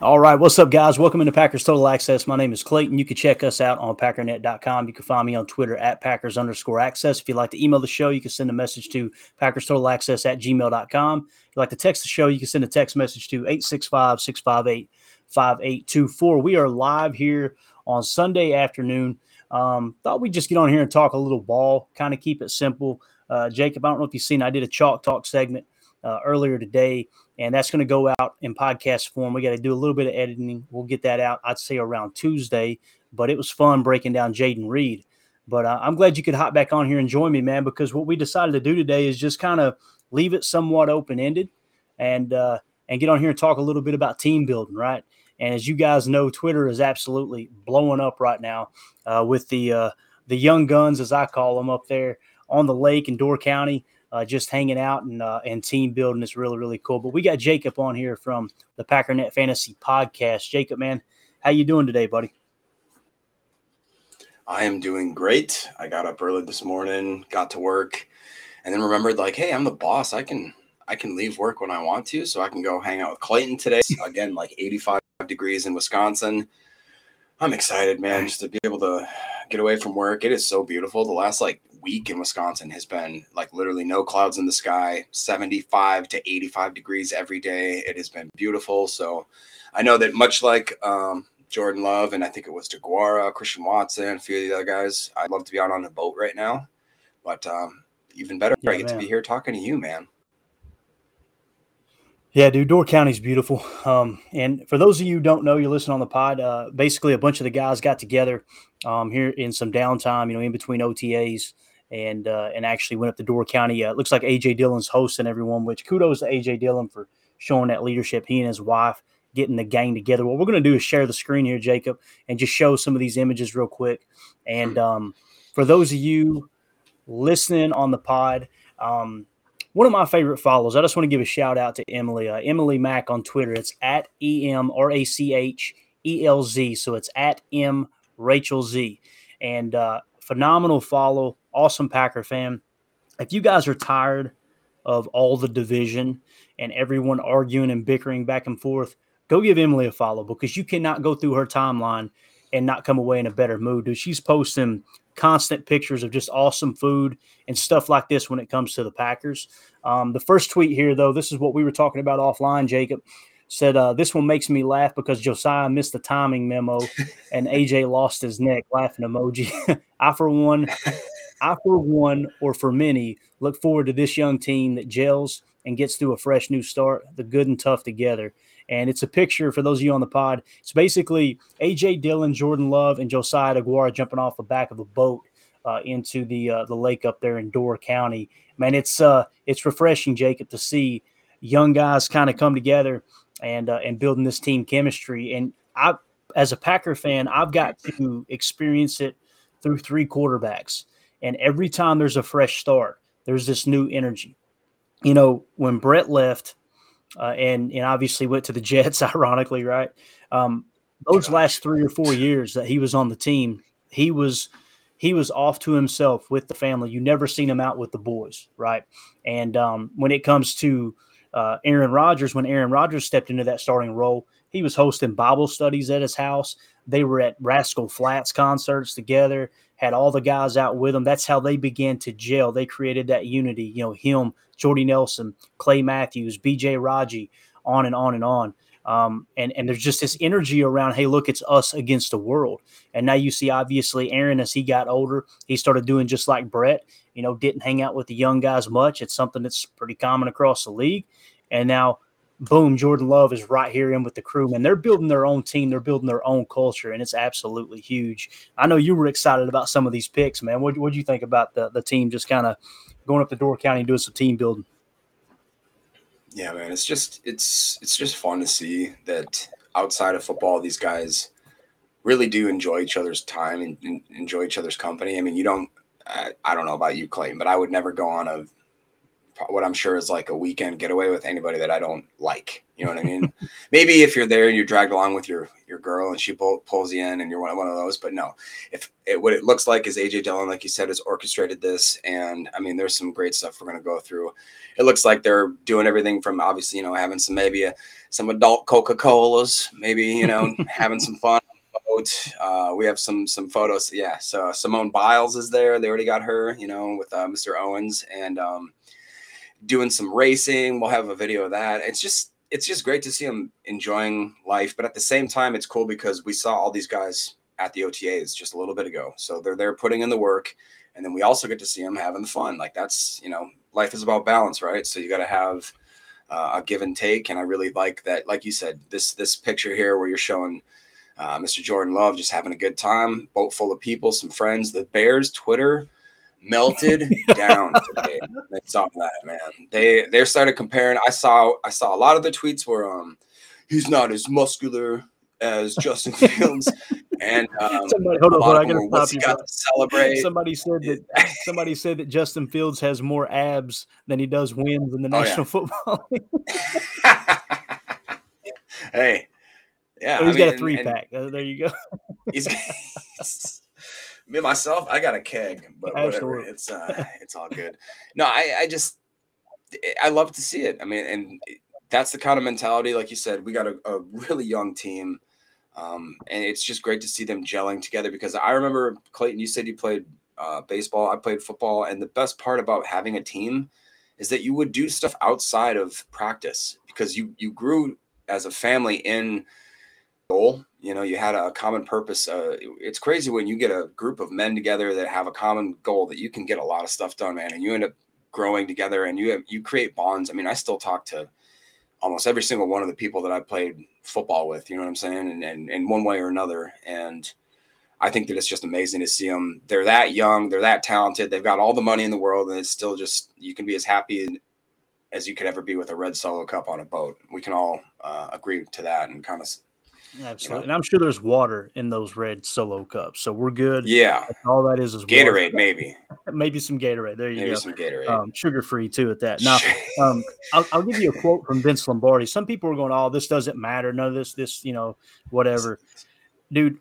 All right, what's up, guys? Welcome into Packers Total Access. My name is Clayton. You can check us out on packernet.com. You can find me on Twitter at Packers underscore access. If you'd like to email the show, you can send a message to Packers Total Access at gmail.com. If you'd like to text the show, you can send a text message to 865 658 5824. We are live here on Sunday afternoon. Um, thought we'd just get on here and talk a little ball, kind of keep it simple. Uh, Jacob, I don't know if you've seen, I did a chalk talk segment uh, earlier today, and that's going to go out in podcast form. We got to do a little bit of editing. We'll get that out, I'd say, around Tuesday. But it was fun breaking down Jayden Reed. But uh, I'm glad you could hop back on here and join me, man, because what we decided to do today is just kind of leave it somewhat open ended and uh, and get on here and talk a little bit about team building, right? And as you guys know, Twitter is absolutely blowing up right now uh, with the uh, the young guns, as I call them, up there on the lake in Door County uh, just hanging out and uh, and team building is really really cool. But we got Jacob on here from the Packernet Fantasy Podcast. Jacob, man, how you doing today, buddy? I am doing great. I got up early this morning, got to work, and then remembered like, hey, I'm the boss. I can I can leave work when I want to, so I can go hang out with Clayton today. Again, like 85 degrees in Wisconsin. I'm excited, man, just to be able to get away from work. It is so beautiful. The last like week in Wisconsin has been like literally no clouds in the sky, 75 to 85 degrees every day. It has been beautiful. So I know that much like um, Jordan Love and I think it was Deguara, Christian Watson, a few of the other guys, I'd love to be out on a boat right now. But um, even better, Yeah, I get to be here talking to you, man. Yeah, dude, Door County's beautiful. Um, and for those of you who don't know, you're listening on the pod. Uh, basically, a bunch of the guys got together um, here in some downtime, you know, in between OTAs, and uh, and actually went up to Door County. Uh, it looks like AJ Dillon's hosting everyone, which kudos to AJ Dillon for showing that leadership. He and his wife getting the gang together. What we're going to do is share the screen here, Jacob, and just show some of these images real quick. And um, for those of you listening on the pod, um, one of my favorite follows. I just want to give a shout out to Emily, uh, Emily Mack on Twitter. It's at E M R A C H E L Z. So it's at M Rachel Z. And uh, phenomenal follow. Awesome Packer fan. If you guys are tired of all the division and everyone arguing and bickering back and forth, go give Emily a follow because you cannot go through her timeline and not come away in a better mood. Dude, she's posting constant pictures of just awesome food and stuff like this when it comes to the Packers. Um, the first tweet here, though, this is what we were talking about offline. Jacob said, uh, This one makes me laugh because Josiah missed the timing memo and AJ lost his neck. Laughing emoji. I, for one, I, for one, or for many, look forward to this young team that gels and gets through a fresh new start, the good and tough together. And it's a picture for those of you on the pod. It's basically AJ Dillon, Jordan Love, and Josiah Deguara jumping off the back of a boat uh, into the uh, the lake up there in Door County. Man, it's uh it's refreshing, Jacob, to see young guys kind of come together and uh, and building this team chemistry. And I, as a Packer fan, I've got to experience it through three quarterbacks. And every time there's a fresh start, there's this new energy. You know, when Brett left, uh, and and obviously went to the Jets, ironically, right? Um, those last three or four years that he was on the team, he was he was off to himself with the family. You never seen him out with the boys, right? And um, when it comes to uh, Aaron Rodgers, when Aaron Rodgers stepped into that starting role, he was hosting Bible studies at his house. They were at Rascal Flatts concerts together. had all the guys out with them. That's how they began to gel. They created that unity. You know, him, Jordy Nelson, Clay Matthews, B.J. Raji, on and on and on. Um, and and there's just this energy around. Hey, look, it's us against the world. And now you see, obviously, Aaron as he got older, he started doing just like Brett. You know, didn't hang out with the young guys much. It's something that's pretty common across the league. And now, boom, Jordan Love is right here in with the crew, and they're building their own team. They're building their own culture, and it's absolutely huge. I know you were excited about some of these picks, man. What do you think about the the team just kind of going up the Door County and doing some team building? Yeah, man, it's just it's it's just fun to see that outside of football, these guys really do enjoy each other's time and, and enjoy each other's company. I mean, you don't. I, I don't know about you, Clayton, but I would never go on a what I'm sure is like a weekend getaway with anybody that I don't like. You know what I mean? Maybe if you're there and you're dragged along with your your girl and she pull, pulls you in and you're one, one of those, but no. If it, what it looks like is AJ Dillon, like you said, has orchestrated this, and I mean, there's some great stuff we're going to go through. It looks like they're doing everything from obviously, you know, having some maybe a, some adult Coca Colas, maybe you know, having some fun. Uh, we have some some photos. Yeah, so Simone Biles is there. They already got her, you know, with uh, Mr. Owens, and um, doing some racing. We'll have a video of that. It's just it's just great to see them enjoying life, but at the same time, it's cool because we saw all these guys at the OTAs just a little bit ago. So they're there putting in the work, and then we also get to see them having the fun. Like that's you know, life is about balance, right? So you got to have uh, a give and take, and I really like that. Like you said, this this picture here where you're showing. Uh, Mr. Jordan Love just having a good time, boat full of people, some friends. The Bears Twitter melted down today. They saw that man. They they started comparing. I saw I saw a lot of the tweets where um he's not as muscular as Justin Fields. And um, somebody, hold on, hold on, I gotta stop you. Got to celebrate. Somebody said that somebody said that Justin Fields has more abs than he does wins in the National oh, yeah. Football hey, yeah, oh, he's I mean, got a three and, pack. And uh, there you go. he's me myself, I got a keg, but whatever. It's uh, it's all good. No, I I just I love to see it. I mean, and that's the kind of mentality, like you said, we got a, a really young team. Um, and it's just great to see them gelling together because I remember Clayton, you said you played uh, baseball, I played football, and the best part about having a team is that you would do stuff outside of practice because you you grew as a family in goal. You know, you had a common purpose. Uh, it's crazy when you get a group of men together that have a common goal that you can get a lot of stuff done, man, and you end up growing together and you have, you create bonds. I mean, I still talk to almost every single one of the people that I played football with. You know what I'm saying? And, and in one way or another, and I think that it's just amazing to see them. They're that young, they're that talented, they've got all the money in the world, and it's still just you can be as happy as you could ever be with a red solo cup on a boat. We can all uh, agree to that and kind of Absolutely. And I'm sure there's water in those red solo cups. So we're good. Yeah. all that is is Gatorade, water. maybe. maybe some Gatorade. There you maybe go. some Gatorade. Um, sugar free too at that. Now, um, I'll, I'll, give you a quote from Vince Lombardi. Some people are going, oh, this doesn't matter. None of this, this, you know, whatever. Dude,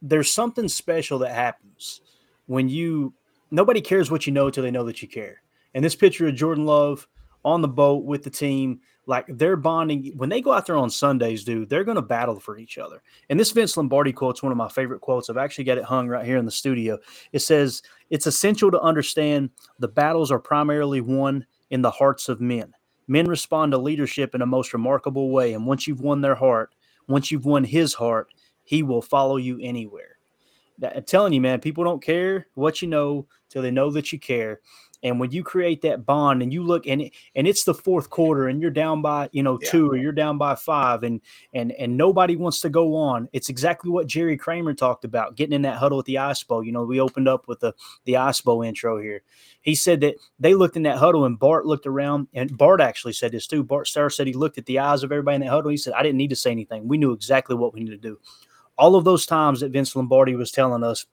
there's something special that happens when you, nobody cares what you know until they know that you care. And this picture of Jordan Love on the boat with the team – like they're bonding when they go out there on Sundays, dude. They're going to battle for each other. And this Vince Lombardi quote is one of my favorite quotes. I've actually got it hung right here in the studio. It says, "It's essential to understand the battles are primarily won in the hearts of men. Men respond to leadership in a most remarkable way, and once you've won their heart, once you've won his heart, he will follow you anywhere." I'm telling you, man, people don't care what you know till they know that you care. And when you create that bond and you look and and it's the fourth quarter and you're down by, you know, yeah. two or you're down by five and and and nobody wants to go on. It's exactly what Jerry Kramer talked about, getting in that huddle at the ice bowl. You know, we opened up with the the ice bowl intro here. He said that they looked in that huddle and Bart looked around and Bart actually said this too. Bart Starr said he looked at the eyes of everybody in that huddle. He said, I didn't need to say anything. We knew exactly what we needed to do. All of those times that Vince Lombardi was telling us,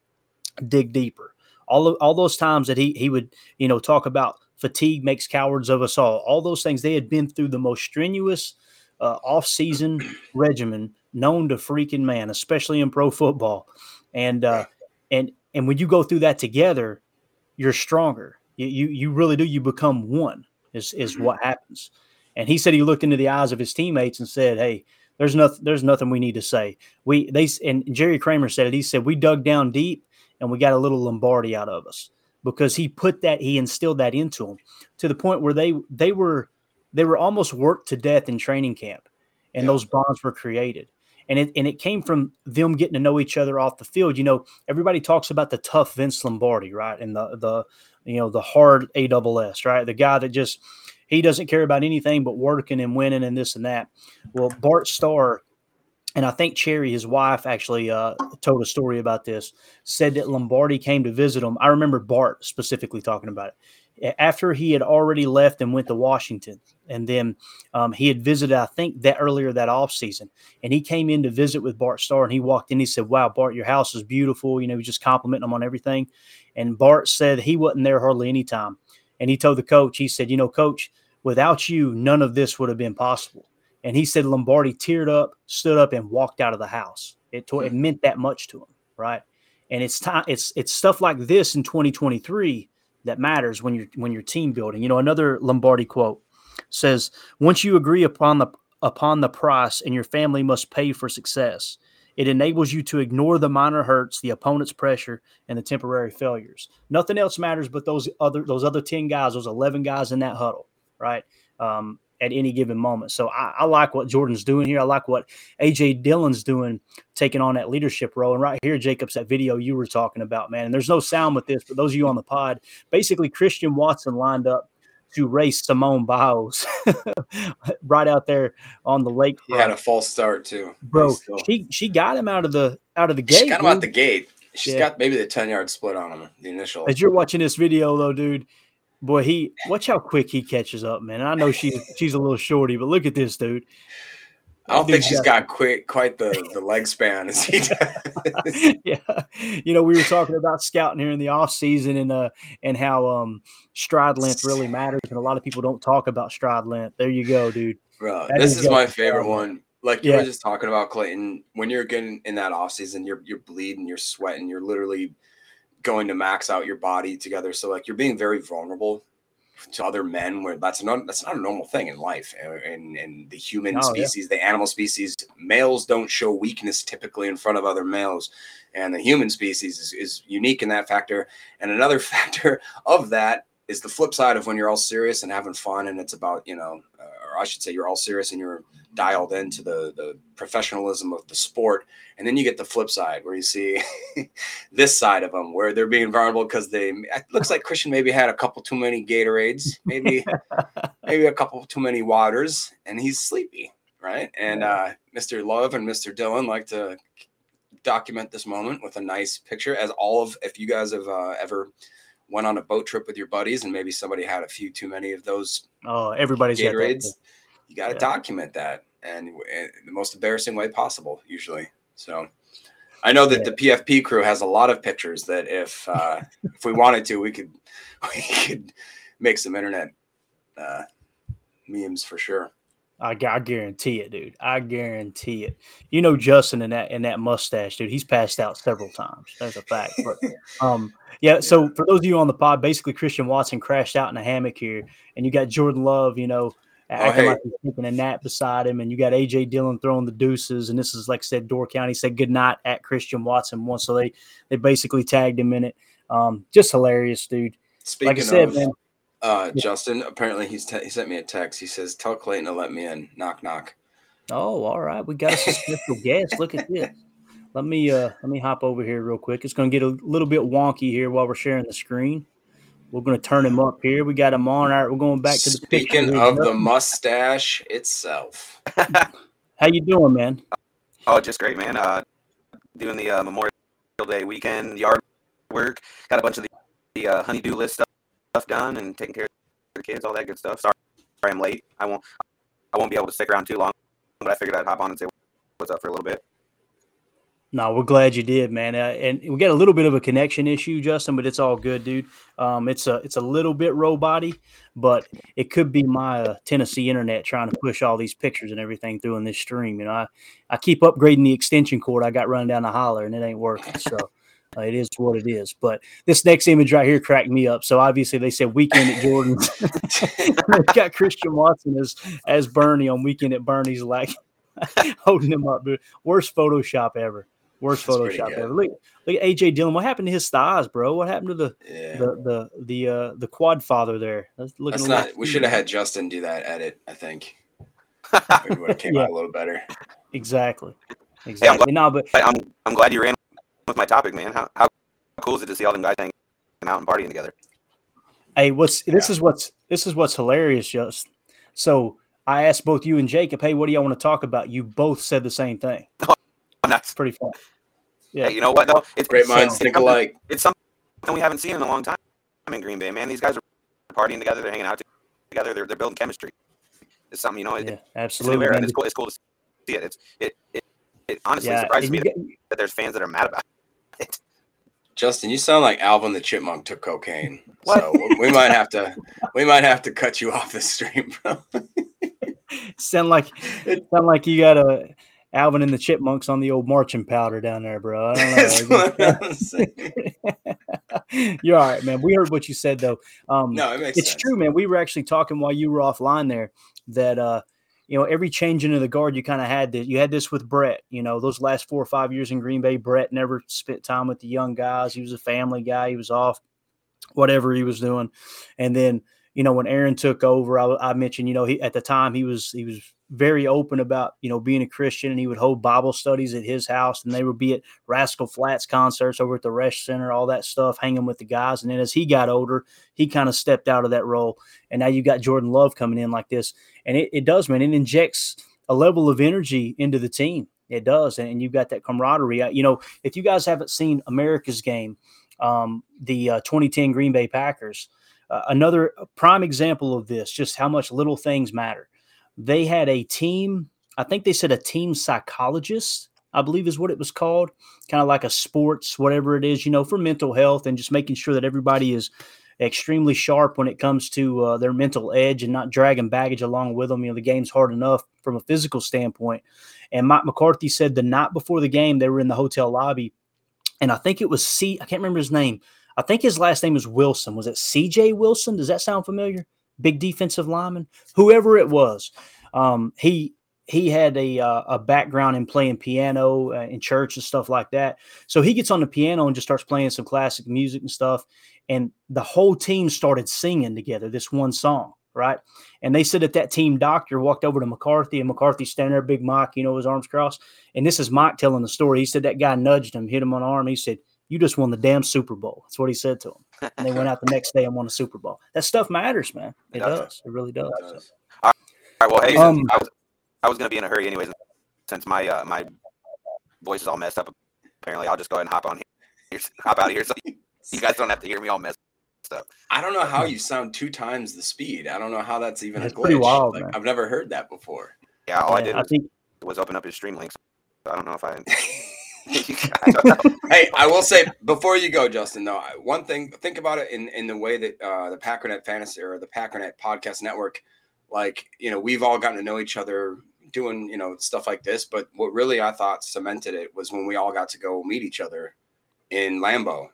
dig deeper all of, all those times that he he would you know talk about fatigue makes cowards of us all. All those things they had been through the most strenuous uh, off-season regimen known to freaking man, especially in pro football. And uh, and and when you go through that together, you're stronger. You you, you really do. You become one. Is is mm-hmm. what happens. And he said he looked into the eyes of his teammates and said, "Hey." There's nothing. There's nothing we need to say. We they and Jerry Kramer said it. He said we dug down deep and we got a little Lombardi out of us because he put that he instilled that into them to the point where they they were they were almost worked to death in training camp, and Yeah. those bonds were created. And it and it came from them getting to know each other off the field. You know, everybody talks about the tough Vince Lombardi, right? And the the you know the hard A double S, right? The guy that just he doesn't care about anything but working and winning and this and that. Well, Bart Starr, and I think Cherry, his wife, actually uh, told a story about this. Said that Lombardi came to visit him. I remember Bart specifically talking about it after he had already left and went to Washington, and then um, he had visited, I think, that earlier that off season, and he came in to visit with Bart Starr, and he walked in. He said, "Wow, Bart, your house is beautiful." You know, he just complimenting him on everything. And Bart said he wasn't there hardly any time, and he told the coach, he said, "You know, coach, without you, none of this would have been possible." And he said Lombardi teared up, stood up, and walked out of the house. It to- it meant that much to him, right? And it's time. It's it's stuff like this in 2023 that matters when you're when you're team building. You know, another Lombardi quote says, "Once you agree upon the upon the price, and your family must pay for success." It enables you to ignore the minor hurts, the opponent's pressure, and the temporary failures. Nothing else matters but those other those other ten guys, those eleven guys in that huddle, right? Um, at any given moment. So I, I like what Jordan's doing here. I like what AJ Dillon's doing, taking on that leadership role. And right here, Jacobs, that video you were talking about, man. And there's no sound with this, but those of you on the pod, basically Christian Watson lined up to race Simone Biles right out there on the lake. He had a false start too. bro. She she got him out of the out of the gate. she got him out the gate. She's Yeah. got maybe the 10 yard split on him, the initial. As you're watching this video, though, dude, boy, he watch how quick he catches up, man. I know she's she's a little shorty, but look at this, dude. I don't think she's got- got quite quite the, the leg span as he does. yeah, you know, we were talking about scouting here in the off season and uh and how um stride length really matters, and a lot of people don't talk about stride length. There you go, dude. Bro, That this is my favorite one. Like you Yeah. were just talking about Clayton, when you're getting in that off season, you're you're bleeding, you're sweating, you're literally going to max out your body together. So like you're being very vulnerable to other men where that's not that's not a normal thing in life and in in the human Oh, yeah. species the animal species males don't show weakness typically in front of other males and the human species is, is unique in that factor and another factor of that is the flip side of when you're all serious and having fun and it's about you know uh, or i should say you're all serious and you're dialed into the the professionalism of the sport. And then you get the flip side where you see this side of them where they're being vulnerable because they it looks like christian maybe had a couple too many gatorades maybe maybe a couple too many waters and he's sleepy right? And uh mr love and mr dillon like to document this moment with a nice picture as all of if you guys have uh, ever went on a boat trip with your buddies and maybe somebody had a few too many of those Oh, everybody's. Gatorades, you got to Yeah. document that and in the most embarrassing way possible, usually. So I know that the PFP crew has a lot of pictures that if uh, if we wanted to, we could we could make some internet uh, memes for sure. I, I guarantee it, dude. I guarantee it. You know Justin and that and that mustache, dude. He's passed out several times. That's a fact. But um, yeah. So for those of you on the pod, basically Christian Watson crashed out in a hammock here, and you got Jordan Love, you know, acting hey. like he's taking a nap beside him, and you got AJ Dillon throwing the deuces, and this is like I said, Door County said good night at Christian Watson once, so they they basically tagged him in it. Um, just hilarious, dude. Speaking Like I said, of man. uh, Justin, apparently he's te- he sent me a text. He says, "Tell Clayton to let me in." Knock knock. Oh, all right. We got a special guest. Look at this. Let me uh let me hop over here real quick. It's gonna get a little bit wonky here while we're sharing the screen. We're gonna turn him up here. We got him on. All right, we're going back to the picture Speaking here. of the mustache itself, how you doing, man? Oh, just great, man. Uh, doing the uh, Memorial Day weekend yard work. Got a bunch of the, the uh, honeydew list stuff, stuff done and taking care of the kids, all that good stuff. Sorry, I'm late. I won't I won't be able to stick around too long, but I figured I'd hop on and say what's up for a little bit. No, we're glad you did, man. Uh, and we got a little bit of a connection issue, Justin, but it's all good, dude. Um, it's a it's a little bit robot but it could be my uh, Tennessee internet trying to push all these pictures and everything through in this stream. You know, I, I keep upgrading the extension cord I got running down the holler, and it ain't working. So uh, it is what it is. But this next image right here cracked me up. So obviously they said weekend at Jordan's. Got Christian Watson as as Bernie on weekend at Bernie's, like holding him up. Worst Photoshop ever. Worst That's Photoshop ever. Look, look at AJ Dillon. What happened to his thighs, bro? What happened to the Yeah. the the the uh the quad father there? That's looking That's a little- not. We should have had Justin do that edit. I think it would have came Yeah. out a little better. exactly. Exactly. no, but But I'm I'm glad you ran with my topic, man. How how cool is it to see all them guys hanging out and partying together? Hey, what's this Yeah. is what's this is what's hilarious, just so I asked both you and Jacob, hey, what do y'all want to talk about? You both said the same thing. Nice. Pretty fun. Yeah. Hey, you know what though? It's Great it's minds something- think alike. It's something we haven't seen in a long time in Green Bay, man. These guys are partying together. They're hanging out together. They're, they're building chemistry. It's something you know. It, Yeah, It's absolutely. era, man. and it's cool. It's cool to see it. It's it it, it honestly Yeah, surprises me that, get- that there's fans that are mad about it. Justin, you sound like Alvin the Chipmunk took cocaine. What? So we might have to we might have to cut you off the stream, bro. sound like sound like you got a Alvin and the Chipmunks on the old marching powder down there, bro. I That's don't what I'm saying. You're all right, man. We heard what you said though. Um, No, it makes it's sense. true, man. We were actually talking while you were offline there that uh, you know, every change into the guard you kind of had this. You had this with Brett. You know, those last four or five years in Green Bay, Brett never spent time with the young guys. He was a family guy. He was off, whatever he was doing, and then you know when Aaron took over, I, I mentioned you know he at the time he was he was very open about you know being a Christian, and he would hold Bible studies at his house, and they would be at Rascal Flatts concerts over at the Resch Center, all that stuff, hanging with the guys. And then as he got older, he kind of stepped out of that role, and now you got Jordan Love coming in like this, and it, it does, man. It injects a level of energy into the team. It does, and, you've got that camaraderie. You know, if you guys haven't seen America's game, um, the uh, 2010 Green Bay Packers, uh, another prime example of this, just how much little things matter. They had a team, I think they said a team psychologist, I believe is what it was called, kind of like a sports, whatever it is, you know, for mental health and just making sure that everybody is extremely sharp when it comes to uh, their mental edge and not dragging baggage along with them. You know, the game's hard enough from a physical standpoint. And Mike McCarthy said the night before the game, they were in the hotel lobby, and I think it was C. I can't remember his name. I think his last name is Wilson. Was it C.J. Wilson? Does that sound familiar? Big defensive lineman, whoever it was. Um, he he had a uh, a background in playing piano uh, in church and stuff like that. So he gets on the piano and just starts playing some classic music and stuff. And the whole team started singing together this one song, right? And they said that that team doctor walked over to McCarthy, and McCarthy standing there, big Mike, you know, his arms crossed. And this is Mike telling the story. He said that guy nudged him, hit him on the arm. He said, "You just won the damn Super Bowl." That's what he said to him. And they went out the next day and won a Super Bowl. That stuff matters, man. It, It does. does. It really does. It does. All right, well, hey, Um, I was I was gonna be in a hurry anyways, since my uh, my voice is all messed up. Apparently, I'll just go ahead and hop on here, hop out of here, so you guys don't have to hear me all messed up. I don't know how you sound two times the speed. I don't know how that's even That's a glitch. pretty wild, like, man. I've never heard that before. Yeah, all I did I was, think was open up his stream links. I don't know if I. I hey, I will say before you go, Justin. Though one thing, think about it in in the way that uh, the Packernet Fantasy or the Packernet Podcast Network, like you know, we've all gotten to know each other doing you know stuff like this. But what really I thought cemented it was when we all got to go meet each other in Lambeau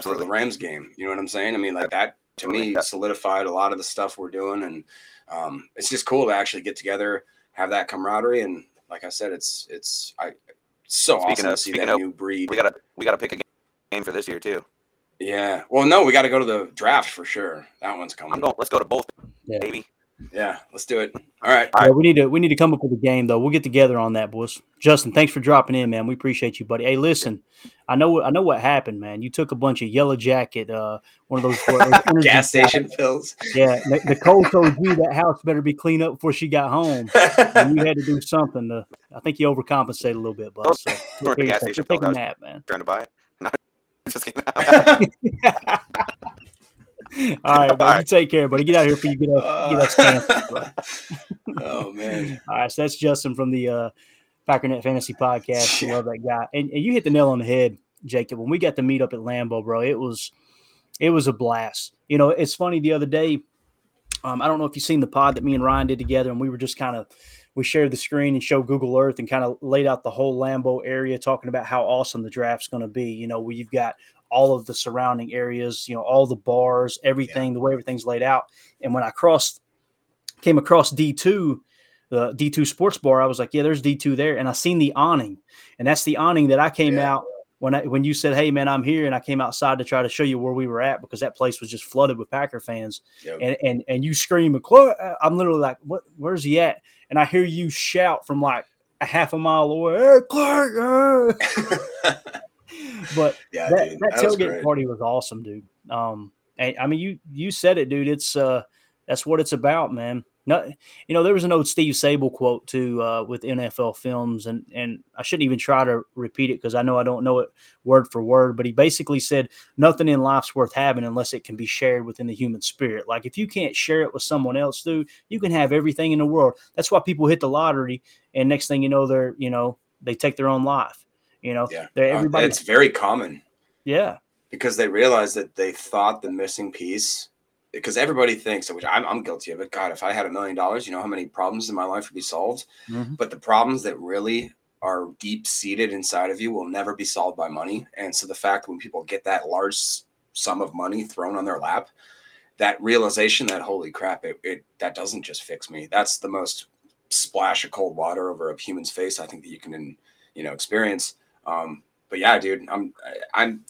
for the Rams game. You know what I'm saying? I mean, like that to me solidified a lot of the stuff we're doing, and um, it's just cool to actually get together, have that camaraderie, and like I said, it's it's I so Speaking awesome to of- see speaking that of- new breed. We gotta we gotta pick a game for this year too. Yeah. Well, no, we got to go to the draft for sure. That one's coming. I'm going. Let's go to both, Yeah. baby. Yeah, let's do it. All right. All yeah, we need to we need to come up with a game though. We'll get together on that, boys. Justin, thanks for dropping in, man. We appreciate you, buddy. Hey, listen, I know I know what happened, man. You took a bunch of yellow jacket, uh, one of those those Gas station pills. Yeah, N- Nicole told you that house better be cleaned up before she got home. And you had to do something to. I think you overcompensated a little bit, bud. So Weren't gas take station a pills nap, man. Trying to buy it. No, just kidding. All right, man. All You take care, buddy. Get out of here before you get us get us canceled. oh man. All right, so that's Justin from the uh, Packernet Fantasy Podcast. Yeah. love that guy, and, and you hit the nail on the head, Jacob. When we got to meet up at Lambeau, bro, it was it was a blast. You know, it's funny. The other day, um, I don't know if you've seen the pod that me and Ryan did together, and we were just kind of we shared the screen and showed Google Earth and kind of laid out the whole Lambeau area, talking about how awesome the draft's going to be. You know, where you've got all of the surrounding areas, you know, all the bars, everything, the way everything's laid out. And when I crossed, came across D two, the D2 Sports Bar. I was like, yeah, there's D2 there, and I seen the awning, and that's the awning that I came Yeah. out when I when you said, hey man, I'm here, and I came outside to try to show you where we were at because that place was just flooded with Packer fans, Yep. and and and you scream! I'm literally like, what? Where's he at? And I hear you shout from like a half a mile away, hey, Clark! uh." but yeah, that, dude, that that tailgate party was awesome, dude. Um, and, I mean, you you said it, dude. It's uh, that's what it's about, man. No, you know, there was an old Steve Sabol quote too uh, with NFL films, and and I shouldn't even try to repeat it because I know I don't know it word for word. But he basically said nothing in life's worth having unless it can be shared within the human spirit. Like if you can't share it with someone else, dude, you can have everything in the world. That's why people hit the lottery, and next thing you know, they're you know they take their own life. You know, Yeah, Uh, everybody. it's very common yeah, because they realize that they thought the missing piece. Because everybody thinks, which I'm, I'm guilty of it. God, if I had a million dollars, you know how many problems in my life would be solved. Mhm. But the problems that really are deep seated inside of you will never be solved by money. And so the fact when people get that large sum of money thrown on their lap, that realization that holy crap, it, it that doesn't just fix me. That's the most splash of cold water over a human's face I think that you can you know experience. Um, but yeah, dude, I'm I'm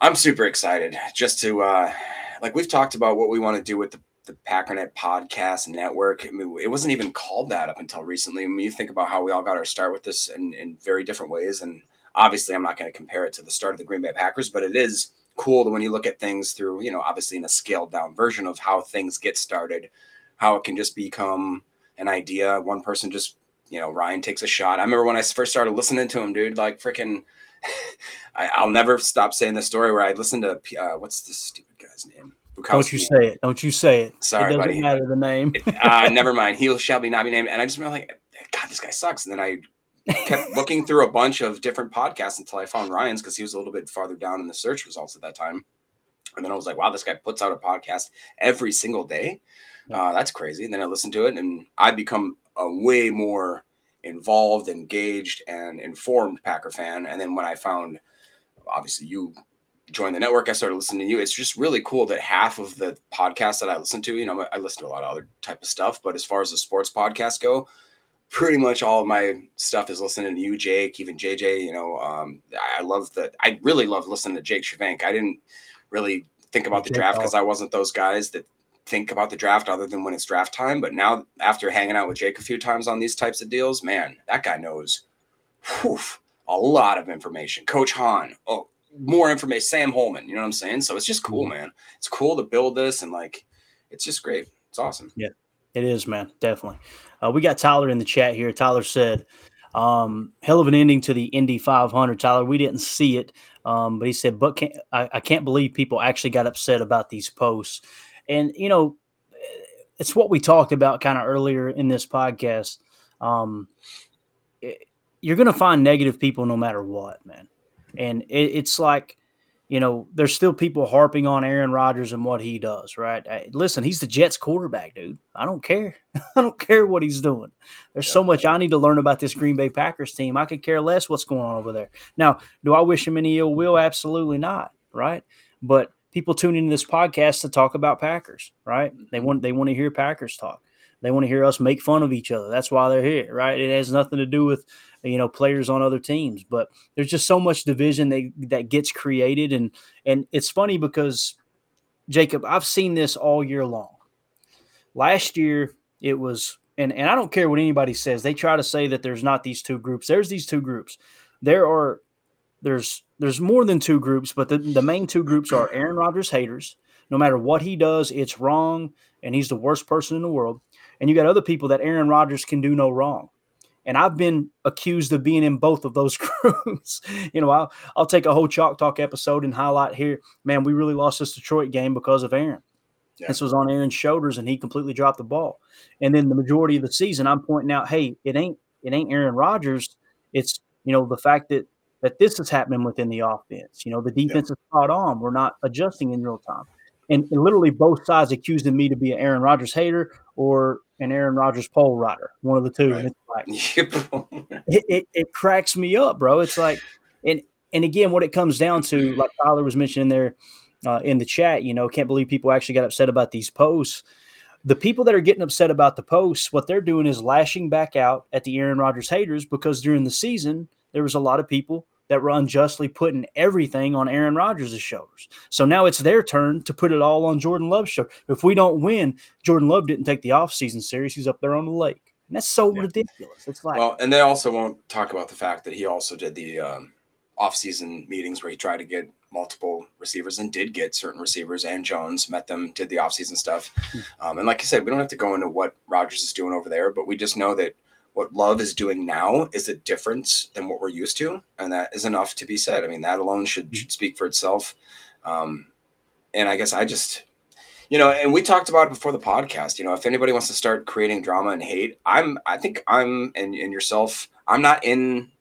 I'm super excited just to uh like we've talked about what we want to do with the the Packernet podcast network. I mean, it wasn't even called that up until recently. I mean, you think about how we all got our start with this in, in very different ways. And obviously, I'm not going to compare it to the start of the Green Bay Packers, but it is cool that when you look at things through, you know, obviously in a scaled down version of how things get started, how it can just become an idea. One person just, you know, Ryan takes a shot. I remember when I first started listening to him, dude, like freaking, I, I'll never stop saying the story where I listened to, uh, what's this stupid guy's name? don't you say it? Don't you say it? Sorry, it doesn't buddy. matter the name. uh, never mind. He shall be not be named. And I just remember like, God, this guy sucks. And then I kept looking through a bunch of different podcasts until I found Ryan's because he was a little bit farther down in the search results at that time. And then I was like, wow, this guy puts out a podcast every single day. Uh, that's crazy. And then I listened to it and I become a way more involved, engaged, and informed Packer fan. And then when I found, obviously, you joined the network, I started listening to you. It's just really cool that half of the podcasts that I listen to, you know, I listen to a lot of other type of stuff, but as far as the sports podcasts go, pretty much all of my stuff is listening to you, Jake, even JJ. You know, um, I love that. I really love listening to Jake Shavank. I didn't really think about the draft because I wasn't those guys that think about the draft other than when it's draft time. But now, after hanging out with Jake a few times on these types of deals, man, that guy knows whew, a lot of information. Coach Hahn, oh, more information. Sam Holman, you know what I'm saying? So it's just cool, man. It's cool to build this and like, it's just great. It's awesome. Yeah, it is, man. Definitely. Uh, we got Tyler in the chat here. Tyler said, um, hell of an ending to the Indy 500. Tyler, we didn't see it, um, but he said, but can't, I, I can't believe people actually got upset about these posts. And, you know, it's what we talked about kind of earlier in this podcast. Um, it- you're going to find negative people no matter what, man. And it, it's like, you know, there's still people harping on Aaron Rodgers and what he does, right? Hey, listen, he's the Jets quarterback, dude. I don't care. I don't care what he's doing. There's so much I need to learn about this Green Bay Packers team. I could care less what's going on over there. Now, do I wish him any ill will? Absolutely not, right? But people tune into this podcast to talk about Packers, right? They mm-hmm. want they want to hear Packers talk. They want to hear us make fun of each other. That's why they're here, right? It has nothing to do with you know players on other teams, but there's just so much division that that gets created, and and it's funny because Jacob, I've seen this all year long. Last year it was, and and I don't care what anybody says. They try to say that there's not these two groups. There's these two groups. There are there's there's more than two groups, but the, the main two groups are Aaron Rodgers haters. No matter what he does, it's wrong, and he's the worst person in the world. And you got other people that Aaron Rodgers can do no wrong. And I've been accused of being in both of those groups. you know, I'll, I'll take a whole Chalk Talk episode and highlight here, man, we really lost this Detroit game because of Aaron. Yeah. This was on Aaron's shoulders and he completely dropped the ball. And then the majority of the season, I'm pointing out, hey, it ain't it ain't Aaron Rodgers. It's you know the fact that that this is happening within the offense. You know, the defense is spot on. We're not adjusting in real time. And, and literally both sides accusing me to be an Aaron Rodgers hater or an Aaron Rodgers pole rider, one of the two. And it's like it, it, it cracks me up, bro. It's like, and and again, what it comes down to, like Tyler was mentioning there uh, in the chat, you know, can't believe people actually got upset about these posts. the people that are getting upset about the posts, what they're doing is lashing back out at the Aaron Rodgers haters because during the season there was a lot of people that were unjustly putting everything on Aaron Rodgers' shoulders. So now it's their turn to put it all on Jordan Love's shoulder. If we don't win, Jordan Love didn't take the offseason series. He's up there on the lake. And that's so yeah. ridiculous. It's like well, and they also won't talk about the fact that he also did the um, offseason meetings where he tried to get multiple receivers and did get certain receivers and Jones met them, did the offseason stuff. Hmm. Um, and like I said, we don't have to go into what Rodgers is doing over there, but we just know that what Love is doing now is a difference than what we're used to, and that is enough to be said. I mean, that alone should mm-hmm. should speak for itself. Um, and I guess I just, you know, and we talked about it before the podcast. You know, if anybody wants to start creating drama and hate, I'm, I think I'm, and, and yourself, I'm not in.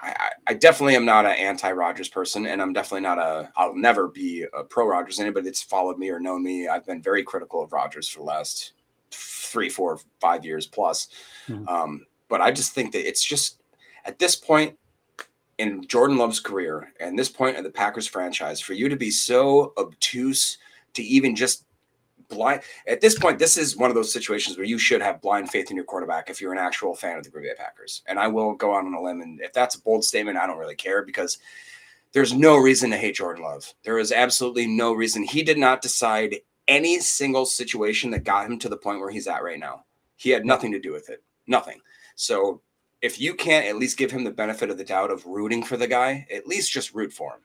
I, I definitely am not an anti Rodgers person, and I'm definitely not a. I'll never be a pro Rodgers. Anybody that's followed me or known me, I've been very critical of Rodgers for the last three, four, five years plus. Mm-hmm. Um, but I just think that it's just at this point in Jordan Love's career and this point in the Packers franchise, for you to be so obtuse to even just blind at this point, this is one of those situations where you should have blind faith in your quarterback if you're an actual fan of the Green Bay Packers. And I will go out on a limb, and if that's a bold statement, I don't really care because there's no reason to hate Jordan Love. There is absolutely no reason. He did not decide any single situation that got him to the point where he's at right now. He had nothing to do with it. Nothing. So if you can't at least give him the benefit of the doubt of rooting for the guy, at least just root for him.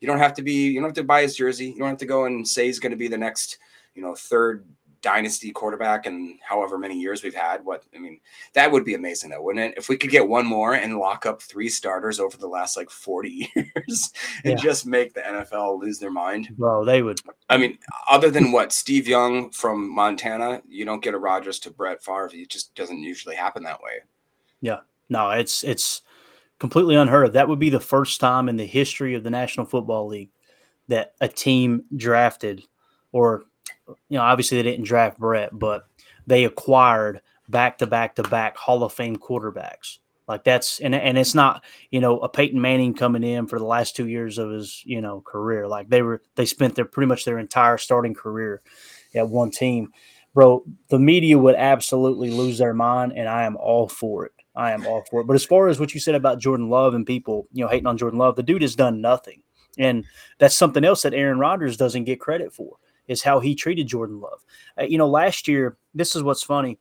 You don't have to be, you don't have to buy his jersey. You don't have to go and say he's going to be the next, you know, third dynasty quarterback and however many years we've had. What I mean, that would be amazing though, wouldn't it? If we could get one more and lock up three starters over the last like 40 years and yeah. just make the NFL lose their mind. Bro, they would. I mean, other than what Steve Young from Montana, you don't get a Rodgers to Brett Favre. It just doesn't usually happen that way. Yeah. No, it's it's completely unheard of. That would be the first time in the history of the National Football League that a team drafted or you know, obviously they didn't draft Brett, but they acquired back to back to back Hall of Fame quarterbacks. Like that's and and it's not you know a Peyton Manning coming in for the last two years of his you know career. Like they were they spent their pretty much their entire starting career at one team. Bro, the media would absolutely lose their mind, and I am all for it. I am all for it. But as far as what you said about Jordan Love and people, you know, hating on Jordan Love, the dude has done nothing. And that's something else that Aaron Rodgers doesn't get credit for is how he treated Jordan Love. Uh, you know, last year, this is what's funny.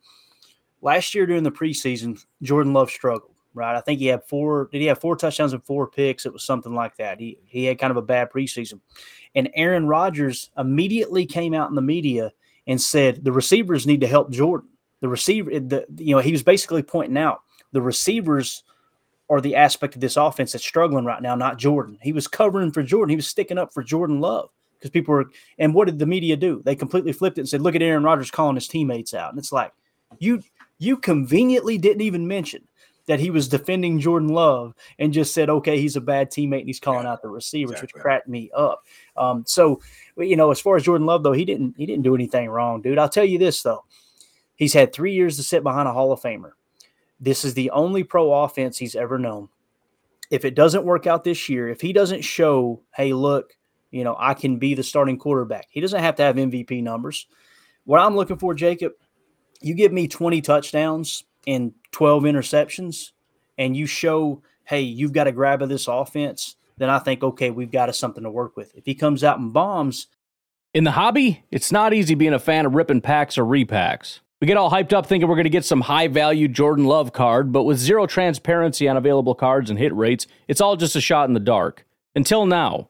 Last year during the preseason, Jordan Love struggled, right? I think he had four, did he have four touchdowns and four picks? It was something like that. He, he had kind of a bad preseason. And Aaron Rodgers immediately came out in the media and said the receivers need to help Jordan. The receiver, the, you know, he was basically pointing out the receivers are the aspect of this offense that's struggling right now, not Jordan. He was covering for Jordan. He was sticking up for Jordan Love because people were. And what did the media do? They completely flipped it and said, "Look at Aaron Rodgers calling his teammates out." And it's like, you you conveniently didn't even mention that he was defending Jordan Love and just said, "Okay, he's a bad teammate and he's calling yeah, out the receivers," exactly. which cracked me up. Um, so, you know, as far as Jordan Love though, he didn't he didn't do anything wrong, dude. I'll tell you this though, he's had three years to sit behind a Hall of Famer. This is the only pro offense he's ever known. If it doesn't work out this year, if he doesn't show, hey, look, you know, I can be the starting quarterback. He doesn't have to have MVP numbers. What I'm looking for, Jacob, you give me 20 touchdowns and 12 interceptions, and you show, hey, you've got a grab of this offense, then I think, okay, we've got something to work with. If he comes out and bombs. In the hobby, it's not easy being a fan of ripping packs or repacks. We get all hyped up thinking we're going to get some high value Jordan Love card, but with zero transparency on available cards and hit rates, it's all just a shot in the dark. Until now.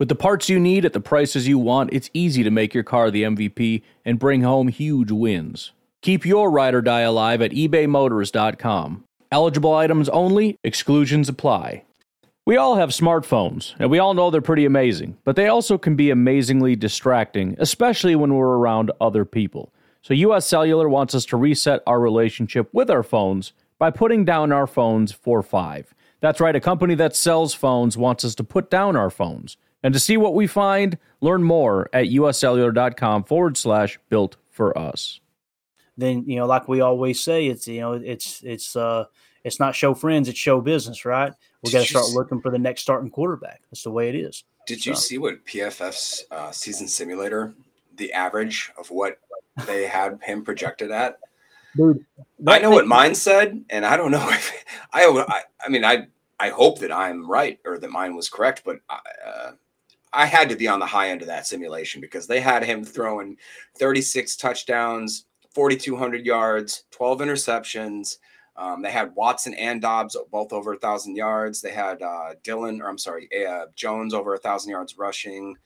With the parts you need at the prices you want, it's easy to make your car the MVP and bring home huge wins. Keep your ride or die alive at ebaymotors.com. Eligible items only, exclusions apply. We all have smartphones, and we all know they're pretty amazing, but they also can be amazingly distracting, especially when we're around other people. So, US Cellular wants us to reset our relationship with our phones by putting down our phones for five. That's right, a company that sells phones wants us to put down our phones. And to see what we find, learn more at uscellular.com forward slash built for us. Then, you know, like we always say, it's, you know, it's, it's, uh, it's not show friends, it's show business, right? We got to start looking for the next starting quarterback. That's the way it is. Did you see what PFF's uh, season simulator, the average of what they had him projected at? Dude, I know what mine said, and I don't know if I. I, I mean, I I hope that I'm right or that mine was correct, but I, uh, I had to be on the high end of that simulation because they had him throwing 36 touchdowns, 4,200 yards, 12 interceptions. Um, they had Watson and Dobbs both over a thousand yards. They had uh, Dillon, or I'm sorry, uh, Jones over a thousand yards rushing.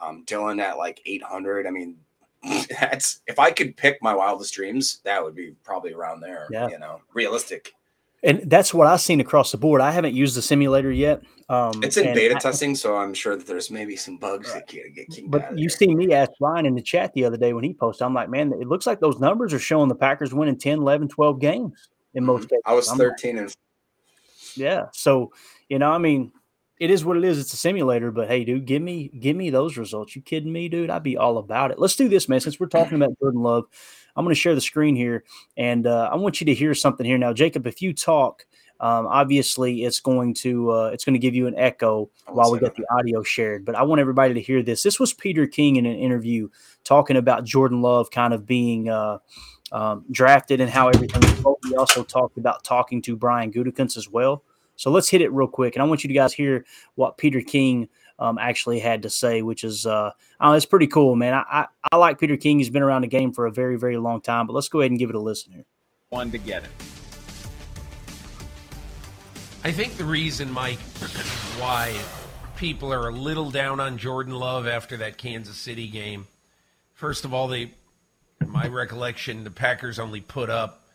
Um, Dillon at like 800. I mean, that's if I could pick my wildest dreams, that would be probably around there. Yeah. You know, realistic. And that's what I've seen across the board. I haven't used the simulator yet. Um, It's in beta I- testing, so I'm sure that there's maybe some bugs that can get, get kicked out But of you see me ask Ryan in the chat the other day when he posted, I'm like, man, it looks like those numbers are showing the Packers winning 10, 11, 12 games in most cases. Mm-hmm. I was I'm like, 13 and yeah. So, you know, I mean, it is what it is. It's a simulator, but hey, dude, give me give me those results. You kidding me, dude? I'd be all about it. Let's do this, man. Since we're talking about Jordan Love, I'm going to share the screen here, and uh, I want you to hear something here now, Jacob. If you talk, um, obviously it's going to uh, it's going to give you an echo while we get the audio shared. But I want everybody to hear this. This was Peter King in an interview talking about Jordan Love kind of being. Uh, um, drafted and how everything. We also talked about talking to Brian Gutekunst as well. So let's hit it real quick, and I want you to guys hear what Peter King um, actually had to say, which is uh, oh, it's pretty cool, man. I, I I like Peter King. He's been around the game for a very very long time. But let's go ahead and give it a listen here. one to get it. I think the reason, Mike, why people are a little down on Jordan Love after that Kansas City game, first of all, they, my recollection, the Packers only put up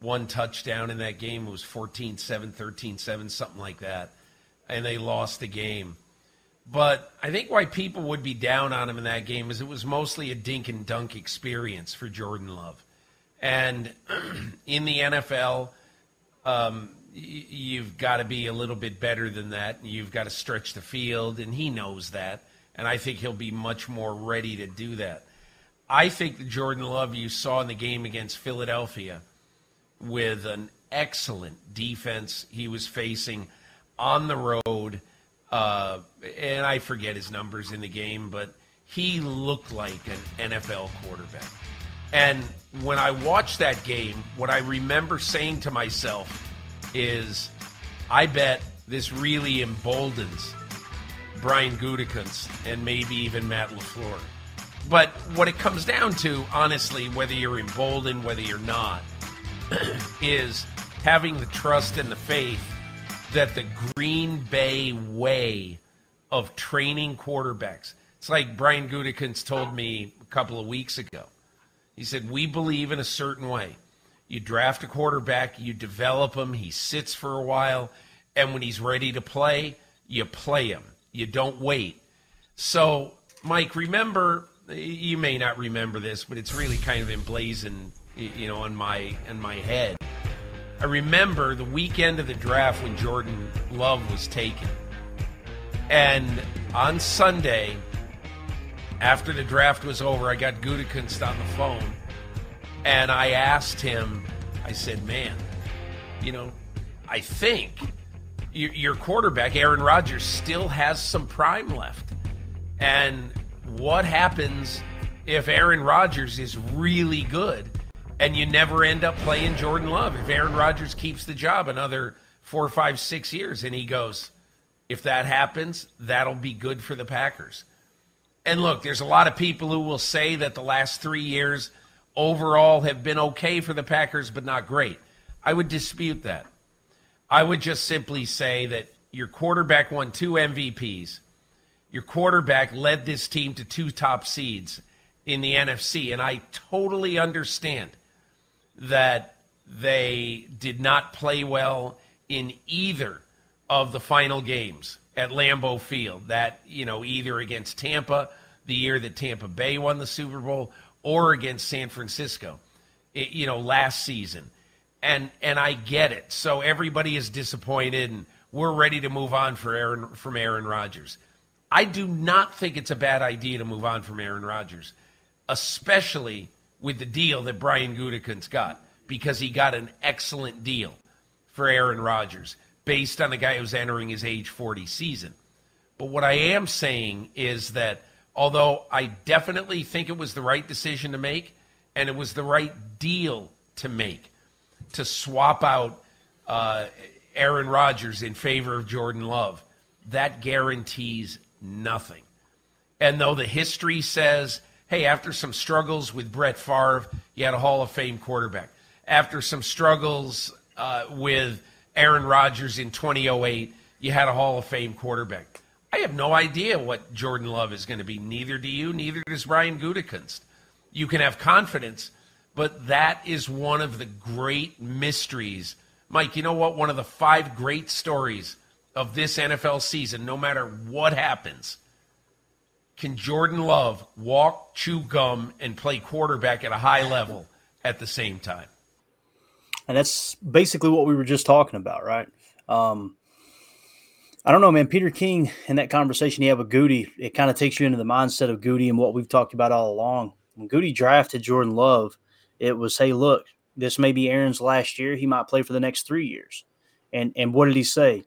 one touchdown in that game. It was 14 7, 13 7, something like that. And they lost the game. But I think why people would be down on him in that game is it was mostly a dink and dunk experience for Jordan Love. And in the NFL, um, you've got to be a little bit better than that. You've got to stretch the field, and he knows that. And I think he'll be much more ready to do that. I think the Jordan Love you saw in the game against Philadelphia with an excellent defense he was facing on the road. Uh, and I forget his numbers in the game, but he looked like an NFL quarterback. And when I watched that game, what I remember saying to myself is, I bet this really emboldens Brian Gutekunst and maybe even Matt LaFleur. But what it comes down to, honestly, whether you're emboldened, whether you're not, is having the trust and the faith that the Green Bay way of training quarterbacks. It's like Brian Gutekunst told me a couple of weeks ago. He said, We believe in a certain way. You draft a quarterback, you develop him, he sits for a while, and when he's ready to play, you play him. You don't wait. So, Mike, remember, you may not remember this, but it's really kind of emblazoned, you know, on my in my head. I remember the weekend of the draft when Jordan Love was taken. And on Sunday, after the draft was over, I got Gutekunst on the phone, and I asked him. I said, "Man, you know, I think your quarterback Aaron Rodgers still has some prime left, and what happens if Aaron Rodgers is really good?" And you never end up playing Jordan Love. If Aaron Rodgers keeps the job another four, five, six years, and he goes, if that happens, that'll be good for the Packers. And look, there's a lot of people who will say that the last three years overall have been okay for the Packers, but not great. I would dispute that. I would just simply say that your quarterback won two MVPs. Your quarterback led this team to two top seeds in the NFC. And I totally understand that they did not play well in either of the final games at Lambeau Field. That, you know, either against Tampa, the year that Tampa Bay won the Super Bowl, or against San Francisco, eh, you know, last season. And and I get it. So everybody is disappointed and we're ready to move on for Aaron from Aaron Rodgers. I do not think it's a bad idea to move on from Aaron Rodgers, especially with the deal that Brian Gutekunst got because he got an excellent deal for Aaron Rodgers based on the guy who's entering his age 40 season. But what I am saying is that although I definitely think it was the right decision to make and it was the right deal to make to swap out uh, Aaron Rodgers in favor of Jordan Love, that guarantees nothing. And though the history says hey, after some struggles with Brett Favre, you had a Hall of Fame quarterback. After some struggles uh, with Aaron Rodgers in 2008, you had a Hall of Fame quarterback. I have no idea what Jordan Love is going to be. Neither do you. Neither does Brian Gutekunst. You can have confidence, but that is one of the great mysteries. Mike, you know what? One of the five great stories of this NFL season, no matter what happens, can Jordan Love walk, chew gum, and play quarterback at a high level at the same time? And that's basically what we were just talking about, right? Um, I don't know, man. Peter King in that conversation he had with Goody, it kind of takes you into the mindset of Goody and what we've talked about all along. When Goody drafted Jordan Love, it was, hey, look, this may be Aaron's last year. He might play for the next three years. And and what did he say?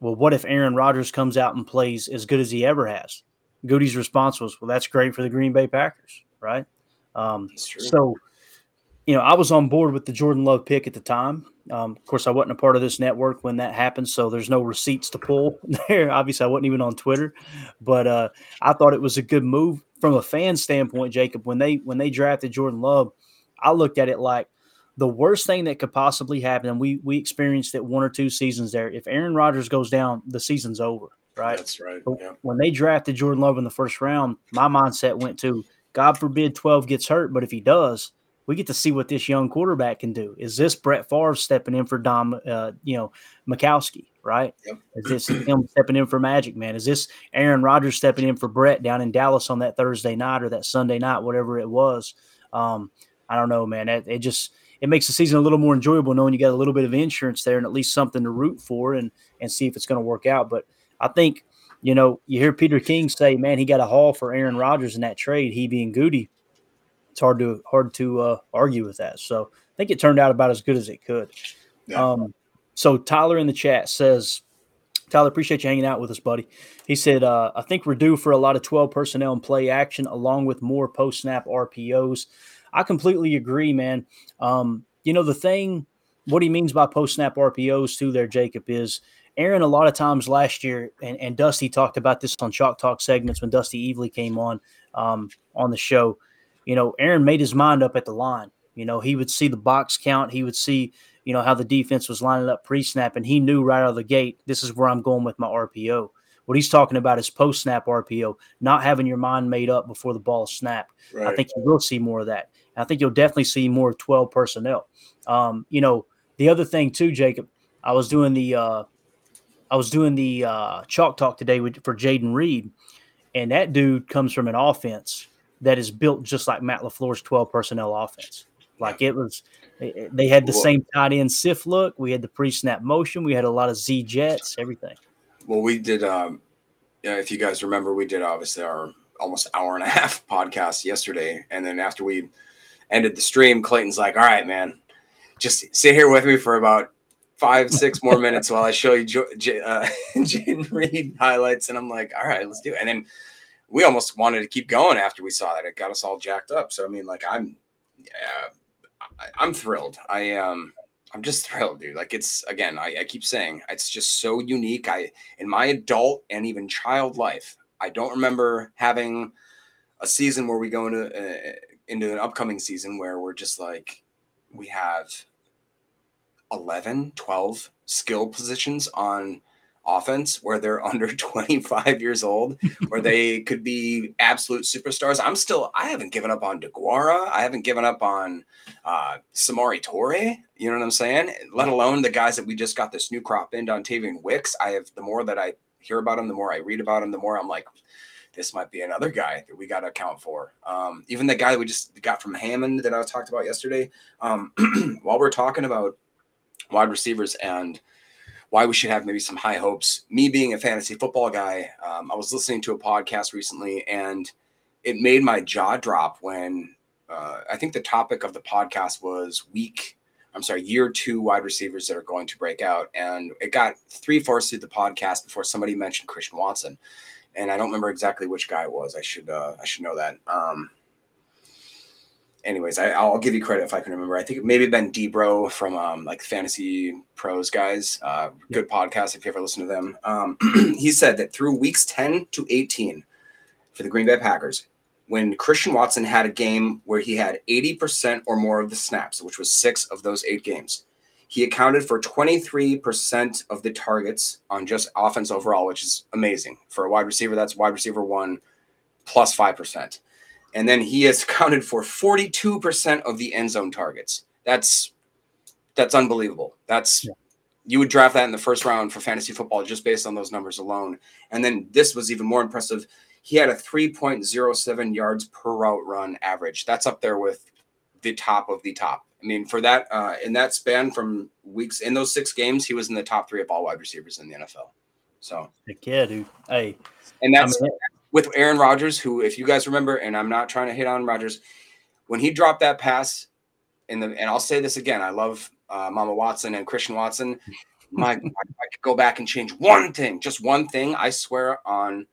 Well, what if Aaron Rodgers comes out and plays as good as he ever has? Goody's response was, "Well, that's great for the Green Bay Packers, right?" Um, so, you know, I was on board with the Jordan Love pick at the time. Um, of course, I wasn't a part of this network when that happened, so there's no receipts to pull there. Obviously, I wasn't even on Twitter, but uh, I thought it was a good move from a fan standpoint. Jacob, when they when they drafted Jordan Love, I looked at it like the worst thing that could possibly happen. And we we experienced it one or two seasons there. If Aaron Rodgers goes down, the season's over right? That's right. Yeah. When they drafted Jordan Love in the first round, my mindset went to God forbid 12 gets hurt, but if he does, we get to see what this young quarterback can do. Is this Brett Favre stepping in for Don, uh, you know, Majkowski, right? Yep. Is this him stepping in for Magic Man? Is this Aaron Rodgers stepping in for Brett down in Dallas on that Thursday night or that Sunday night, whatever it was? Um, I don't know, man. It, it just it makes the season a little more enjoyable knowing you got a little bit of insurance there and at least something to root for and and see if it's going to work out. But I think, you know, you hear Peter King say, man, he got a haul for Aaron Rodgers in that trade, he being Goody. It's hard to hard to uh, argue with that. So I think it turned out about as good as it could. Yeah. Um, so Tyler in the chat says, Tyler, appreciate you hanging out with us, buddy. He said, uh, I think we're due for a lot of 12 personnel and play action along with more post snap RPOs. I completely agree, man. Um, you know, the thing, what he means by post snap RPOs too, there, Jacob, is Aaron, a lot of times last year, and, and Dusty talked about this on Chalk Talk segments when Dusty Evely came on um, on the show. You know, Aaron made his mind up at the line. You know, he would see the box count, he would see, you know, how the defense was lining up pre snap, and he knew right out of the gate, this is where I'm going with my RPO. What he's talking about is post snap RPO, not having your mind made up before the ball snapped. Right. I think you will see more of that. I think you'll definitely see more 12 personnel. Um, you know, the other thing too, Jacob, I was doing the uh, I was doing the uh, chalk talk today with, for Jayden Reed, and that dude comes from an offense that is built just like Matt LaFleur's 12 personnel offense. Like it was, they had the well, same tight end SIF look. We had the pre snap motion. We had a lot of Z jets, everything. Well, we did. Um, if you guys remember, we did obviously our almost hour and a half podcast yesterday, and then after we ended the stream, Clayton's like, "All right, man, just sit here with me for about five, six more minutes while I show you jo- J- uh, Reed highlights." And I'm like, "All right, let's do it." And then we almost wanted to keep going after we saw that. It got us all jacked up. So I mean, like, I'm, yeah, I'm thrilled. I um. I'm just thrilled, dude. Like it's again, I, I keep saying it's just so unique. I in my adult and even child life, I don't remember having a season where we go into uh, into an upcoming season where we're just like we have 11, 12 skill positions on offense where they're under 25 years old, where they could be absolute superstars. I'm still, I haven't given up on Deguara. I haven't given up on uh, Samori Toure. You know what I'm saying? Let alone the guys that we just got this new crop in, Dontayvion Wicks. I have, the more that I hear about him, the more I read about him, the more I'm like, this might be another guy that we got to account for. Um, even the guy we just got from Hammond that I talked about yesterday. Um, while we're talking about wide receivers and why we should have maybe some high hopes. Me being a fantasy football guy, um, I was listening to a podcast recently and it made my jaw drop when uh, I think the topic of the podcast was week, I'm sorry, year two wide receivers that are going to break out. And it got three fourths through the podcast before somebody mentioned Christian Watson. And I don't remember exactly which guy it was. I should uh, I should know that. Um, anyways, I, will give you credit if I can remember. I think it maybe Ben Debro from um, like Fantasy Pros guys. Uh, good podcast if you ever listen to them. Um, he said that through weeks 10 to 18 for the Green Bay Packers, when Christian Watson had a game where he had 80% or more of the snaps, which was six of those eight games, he accounted for 23% of the targets on just offense overall, which is amazing. For a wide receiver, that's wide receiver one plus 5% and then he has accounted for 42% of the end zone targets. That's that's unbelievable. That's yeah. you would draft that in the first round for fantasy football just based on those numbers alone. And then this was even more impressive. He had a 3.07 yards per route run average. That's up there with the top of the top. I mean, for that uh, in that span from weeks in those six games, he was in the top three of all wide receivers in the NFL. So, Heck yeah, dude. Hey, and that's I mean, with Aaron Rodgers, who, if you guys remember, and I'm not trying to hit on Rodgers, when he dropped that pass in the, and I'll say this again, I love uh, Mama Watson and Christian Watson. My, I, I could go back and change one thing, just one thing. I swear on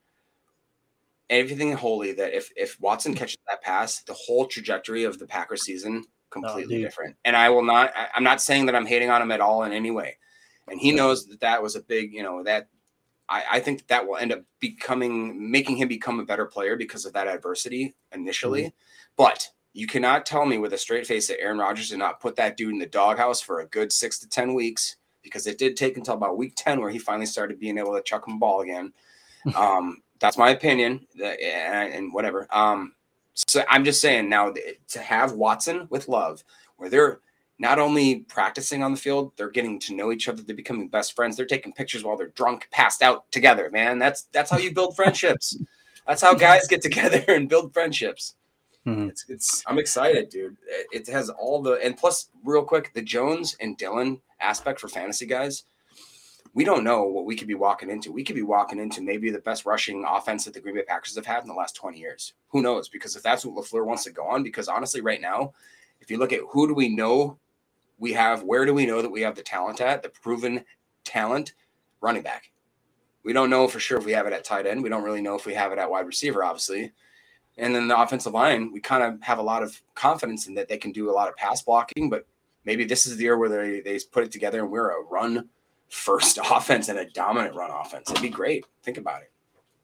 everything holy that if if Watson catches that pass, the whole trajectory of the Packers season completely oh, different. And I will not. I, I'm not saying that I'm hating on him at all in any way. And he knows that that was a big, you know, that I, I think that, will end up becoming making him become a better player because of that adversity initially. Mm-hmm. But you cannot tell me with a straight face that Aaron Rodgers did not put that dude in the doghouse for a good six to ten weeks because it did take until about week ten where he finally started being able to chuck him ball again. um, that's my opinion, and, and whatever. Um, so I'm just saying now to have Watson with Love, where they're not only practicing on the field, they're getting to know each other. They're becoming best friends. They're taking pictures while they're drunk, passed out together. Man, that's that's how you build friendships. that's how guys get together and build friendships. Mm-hmm. It's, it's I'm excited, dude. It, it has all the and plus, real quick, the Jones and Dillon aspect for fantasy guys. We don't know what we could be walking into. We could be walking into maybe the best rushing offense that the Green Bay Packers have had in the last 20 years. Who knows? Because if that's what LaFleur wants to go on, because honestly, right now, if you look at who do we know we have where do we know that we have the talent at the proven talent? Running back. We don't know for sure if we have it at tight end. We don't really know if we have it at wide receiver obviously. And then the offensive line we kind of have a lot of confidence in that they can do a lot of pass blocking but maybe this is the year where they, they put it together and we're a run first offense and a dominant run offense. It'd be great. Think about it.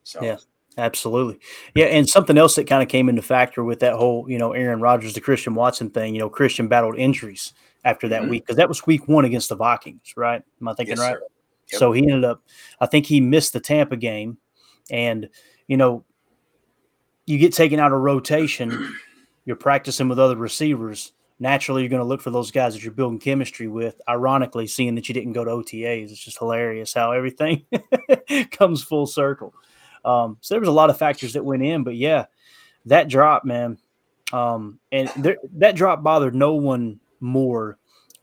So yeah Absolutely. Yeah. And something else that kind of came into factor with that whole, you know, Aaron Rodgers, the Christian Watson thing, you know, Christian battled injuries after that mm-hmm. week because that was week one against the Vikings, right? Am I thinking yes, right? Yep. So he ended up, I think he missed the Tampa game. And, you know, you get taken out of rotation, you're practicing with other receivers. Naturally, you're going to look for those guys that you're building chemistry with. Ironically, seeing that you didn't go to OTAs, it's just hilarious how everything comes full circle. Um, so there was a lot of factors that went in, but yeah, that drop, man, um, and there, that drop bothered no one more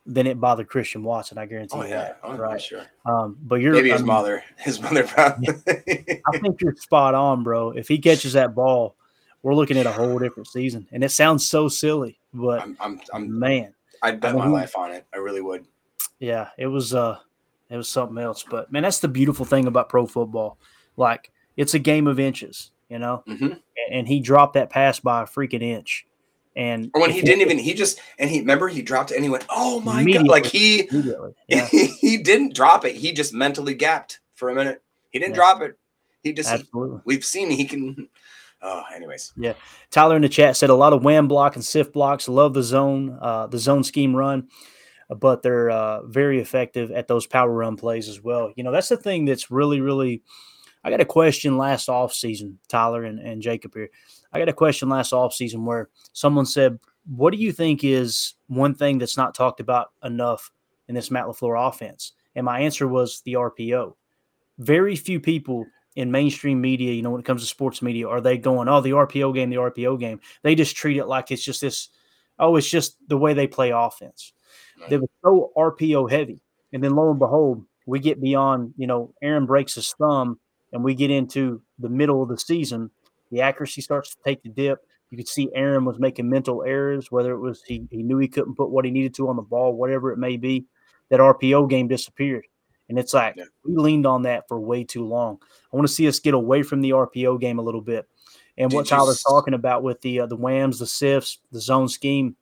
than it bothered Christian Watson. I guarantee Oh you yeah, that. oh, right. sure. Um, but you're Maybe I his mean, mother, his mother probably. I think you're spot on, bro. If he catches that ball, we're looking at a whole different season. And it sounds so silly, but I'm, I'm, I'm, man, I'd bet I my life on it. I really would. yeah, it was uh it was something else. But man, that's the beautiful thing about pro football. Like it's a game of inches, you know. hmm And, and he dropped that pass by a freaking inch. And Or when he didn't even, he just, and he remember he dropped it and he went, "Oh my god!" Like he, yeah, he didn't drop it. He just mentally gapped for a minute. He didn't Yeah. drop it. He just, absolutely. we've seen he can. Oh, anyways, Yeah. Tyler in the chat said a lot of wham block and sift blocks. Love the zone, uh, the zone scheme run, but they're uh, very effective at those power run plays as well. You know, that's the thing that's really, really. I got a question last offseason, Tyler and, and Jacob here. I got a question last offseason where someone said, What do you think is one thing that's not talked about enough in this Matt LaFleur offense? And my answer was the RPO. Very few people in mainstream media, you know, when it comes to sports media, are they going, oh, the RPO game, the RPO game? They just treat it like it's just this, oh, it's just the way they play offense. Right. They were so RPO heavy. And then lo and behold, we get beyond, you know, Aaron breaks his thumb and we get into the middle of the season. The accuracy starts to take the dip. You could see Aaron was making mental errors, whether it was he, he knew he couldn't put what he needed to on the ball, whatever it may be. That RPO game disappeared. And it's like Yeah. we leaned on that for way too long. I want to see us get away from the RPO game a little bit. And what Did you Tyler's talking about with the uh, the whams, the sifts, the zone scheme,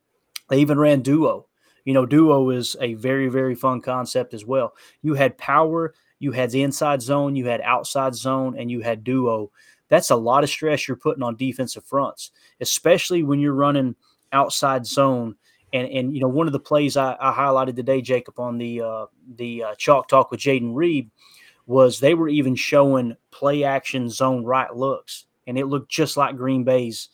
they even ran duo. You know, duo is a very very fun concept as well. You had power, you had the inside zone, you had outside zone, and you had duo. That's a lot of stress you're putting on defensive fronts, especially when you're running outside zone. And and you know one of the plays I, I highlighted today, Jacob, on the uh, the uh, chalk talk with Jayden Reed was they were even showing play action zone right looks, and it looked just like Green Bay's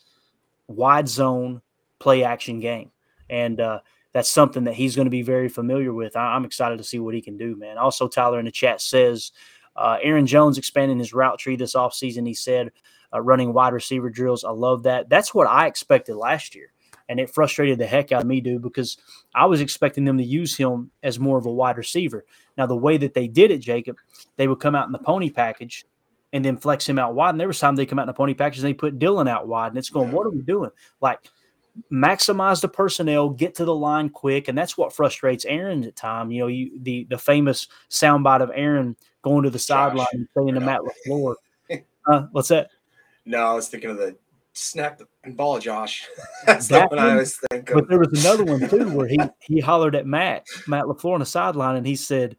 wide zone play action game. And uh, that's something that he's going to be very familiar with. I, I'm excited to see what he can do, man. Also, Tyler in the chat says uh, Aaron Jones expanding his route tree this offseason. He said uh, running wide receiver drills. I love that. That's what I expected last year. And it frustrated the heck out of me, dude, because I was expecting them to use him as more of a wide receiver. Now, the way that they did it, Jacob, they would come out in the pony package and then flex him out wide. And there was time they come out in the pony package and they put Dillon out wide. And it's going, what are we doing? Like, maximize the personnel, get to the line quick, and that's what frustrates Aaron at time. You know, you the the famous soundbite of Aaron going to the sideline and saying to. Matt LaFleur, uh, "What's that?" no, I was thinking of the snap and ball, Josh. That's the That one I one? was thinking. But there was another one too where he he hollered at Matt Matt LaFleur on the sideline, and he said.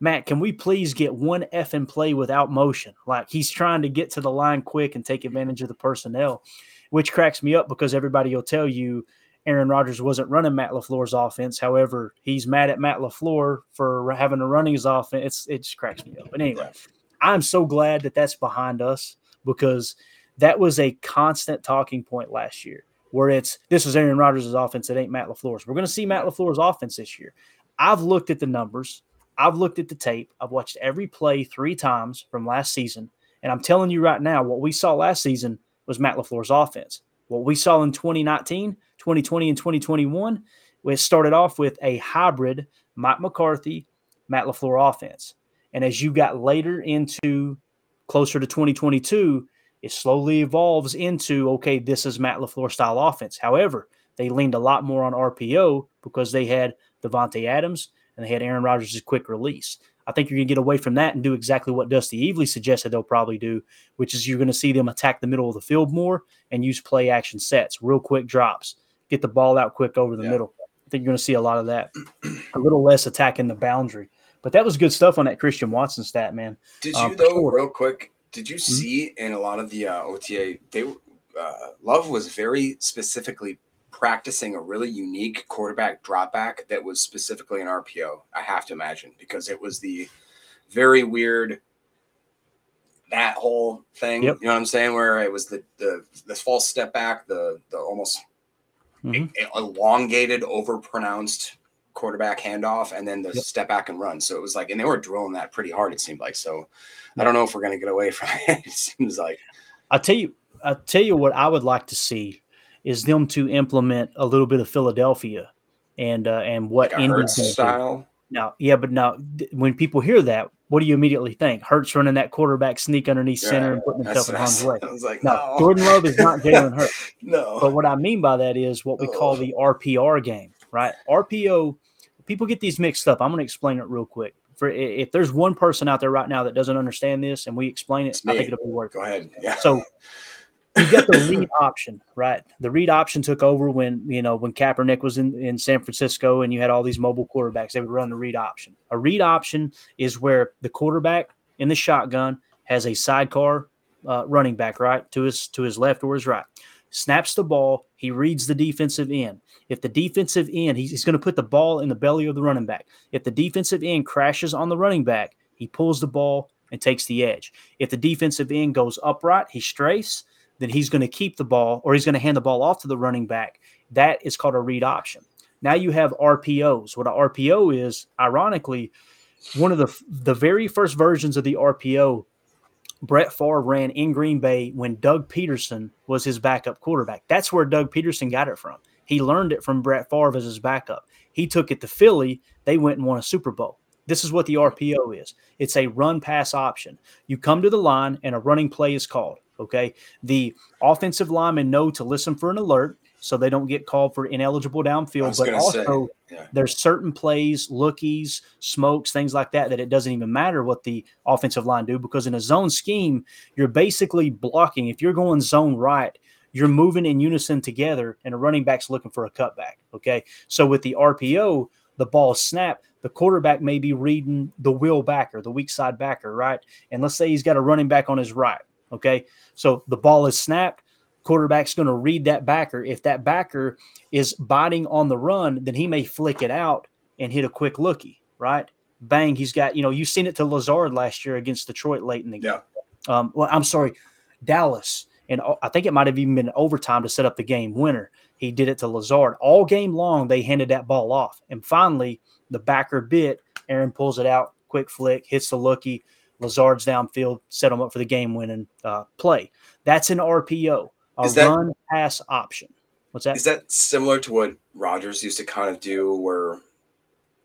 Matt, can we please get one F and play without motion? Like he's trying to get to the line quick and take advantage of the personnel, which cracks me up because everybody will tell you Aaron Rodgers wasn't running Matt LaFleur's offense. However, he's mad at Matt LaFleur for having to run his offense. It's, it just cracks me up. But anyway, I'm so glad that that's behind us because that was a constant talking point last year where it's this is Aaron Rodgers' offense. It ain't Matt LaFleur's. We're going to see Matt LaFleur's offense this year. I've looked at the numbers. I've looked at the tape. I've watched every play three times from last season. And I'm telling you right now, what we saw last season was Matt LaFleur's offense. What we saw in 2019, 2020, and 2021, it started off with a hybrid Mike McCarthy, Matt LaFleur offense. And as you got later into closer to 2022, it slowly evolves into okay, this is Matt LaFleur style offense. However, they leaned a lot more on RPO because they had Davante Adams and they had Aaron Rodgers' quick release. I think you're going to get away from that and do exactly what Dusty Evely suggested they'll probably do, which is you're going to see them attack the middle of the field more and use play action sets, real quick drops, get the ball out quick over the Yeah. middle. I think you're going to see a lot of that, a little less attacking the boundary. But that was good stuff on that Christian Watson stat, man. Did Um, you though, sure. real quick? Did you see in a lot of the uh, OTA, they uh, Love was very specifically practicing a really unique quarterback drop back that was specifically an RPO. I have to imagine because it was the very weird that whole thing. Yep. You know what I'm saying? Where it was the the the false step back, the the almost Mhm. e- elongated, overpronounced quarterback handoff, and then the Yep. step back and run. So it was like, and they were drilling that pretty hard. It seemed like. So I don't know if we're gonna get away from it. It seems like I'll tell you, I'll tell you what I would like to see is them to implement a little bit of Philadelphia and uh, and what Like a Indy's Hurts gonna do. style. Now, yeah, but now th- when people hear that, what do you immediately think? Hurts running that quarterback sneak underneath center and putting himself in harm's way. Like, No, no. Jordan Love is not Jalen Hurts. no. But what I mean by that is what we call the RPR game, right? RPO, people get these mixed up. I'm going to explain it real quick. For if there's one person out there right now that doesn't understand this, and we explain it, It's I me. think it'll be worth. it. Go ahead. Yeah. So you got the read option, right? The read option took over when you know when Kaepernick was in, in San Francisco, and you had all these mobile quarterbacks. They would run the read option. A read option is where the quarterback in the shotgun has a sidecar uh, running back, right to his to his left or his right. Snaps the ball. He reads the defensive end. If the defensive end, he's, he's going to put the ball in the belly of the running back. If the defensive end crashes on the running back, he pulls the ball and takes the edge. If the defensive end goes upright, he strafes, then he's going to keep the ball or he's going to hand the ball off to the running back. That is called a read option. Now you have RPOs. What an RPO is, ironically, one of the the very first versions of the RPO Brett Favre ran in Green Bay when Doug Pederson was his backup quarterback. That's where Doug Pederson got it from. He learned it from Brett Favre as his backup. He took it to Philly. They went and won a Super Bowl. This is what the RPO is. It's a run pass option. You come to the line and a running play is called. Okay. The offensive linemen know to listen for an alert so they don't get called for ineligible downfield. But gonna say, also, yeah. there's certain plays, lookies, smokes, things like that, that it doesn't even matter what the offensive line do because in a zone scheme, you're basically blocking. If you're going zone right, you're moving in unison together, and a running back's looking for a cutback. Okay. So with the RPO, the ball snap, the quarterback may be reading the Will backer, the weak side backer, right? And let's say he's got a running back on his right. Okay. So the ball is snapped. Quarterback's going to read that backer. If that backer is biting on the run, then he may flick it out and hit a quick lookie, right? Bang, he's got, you know, you've seen it to Lazard last year against Detroit late in the game. Yeah. Um, well, I'm sorry, Dallas. And I think it might have even been overtime to set up the game winner. He did it to Lazard. All game long, they handed that ball off. And finally, the backer bit, Aaron pulls it out, quick flick, hits the lookie. Lazard's downfield, set them up for the game winning uh, play. That's an RPO, a Is that- run pass option. What's that? Is that similar to what Rodgers used to kind of do, where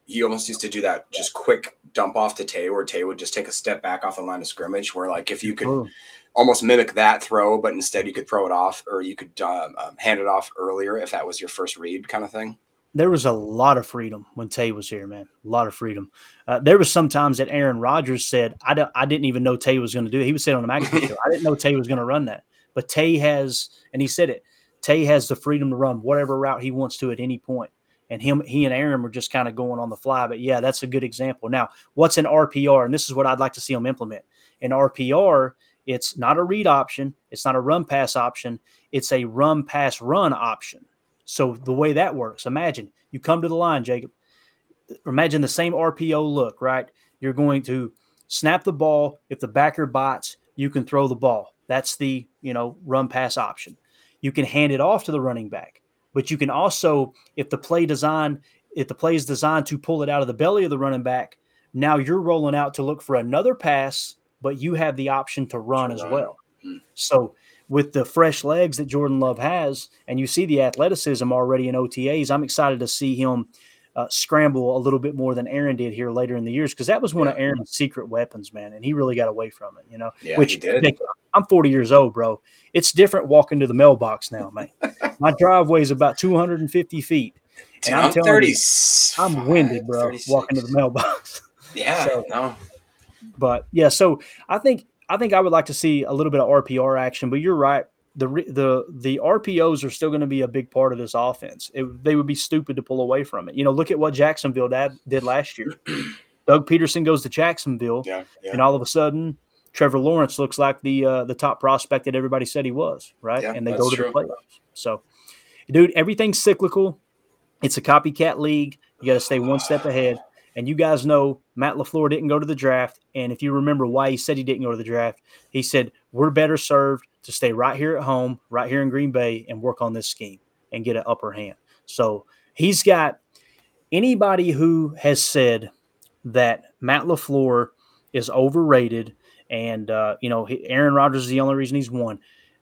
he almost used to do that just quick dump off to Tay, where Tay would just take a step back off the line of scrimmage, where like if you could Oh, almost mimic that throw, but instead you could throw it off, or you could um, um, hand it off earlier if that was your first read, kind of thing. There was a lot of freedom when Tay was here, man. A lot of freedom. Uh, there was some times that Aaron Rodgers said, "I don't, I didn't even know Tay was going to do it." He was saying on the McAfee show, "I didn't know Tay was going to run that." But Tay has, and he said it. Tay has the freedom to run whatever route he wants to at any point. And him, he and Aaron were just kind of going on the fly. But yeah, that's a good example. Now, what's an RPR? And this is what I'd like to see them implement. An RPR, it's not a read option, it's not a run pass option, it's a run pass run option. So the way that works, imagine you come to the line, Jacob. Imagine the same RPO look, right? You're going to snap the ball. If the backer bites, you can throw the ball. That's the you know run pass option. You can hand it off to the running back, but you can also, if the play design, if the play is designed to pull it out of the belly of the running back, now you're rolling out to look for another pass, but you have the option to run as well. Hmm. So with the fresh legs that Jordan Love has, and you see the athleticism already in OTAs, I'm excited to see him uh, scramble a little bit more than Aaron did here later in the years because that was one of Aaron's secret weapons, man, and he really got away from it. You know, Yeah, which he did. I'm 40 years old, bro. It's different walking to the mailbox now, man. My driveway is about 250 feet. Dude, And I'm I'm, telling you, 30. I'm winded, bro, walking to the mailbox. Yeah, So- no. But yeah, so I think I think I would like to see a little bit of RPR action. But you're right. The the the RPOs are still going to be a big part of this offense. It, they would be stupid to pull away from it. You know, look at what Jacksonville dad, did last year. Doug Pederson goes to Jacksonville, Yeah, yeah. and all of a sudden, Trevor Lawrence looks like the uh, the top prospect that everybody said he was, right? Yeah, and they go to true. the playoffs. So, dude, everything's cyclical. It's a copycat league. You got to stay one step ahead. And you guys know Matt LaFleur didn't go to the draft. And if you remember why he said he didn't go to the draft, he said, We're better served to stay right here at home, right here in Green Bay, and work on this scheme and get an upper hand. So he's got anybody who has said that Matt LaFleur is overrated and, uh, you know, Aaron Rodgers is the only reason he's won.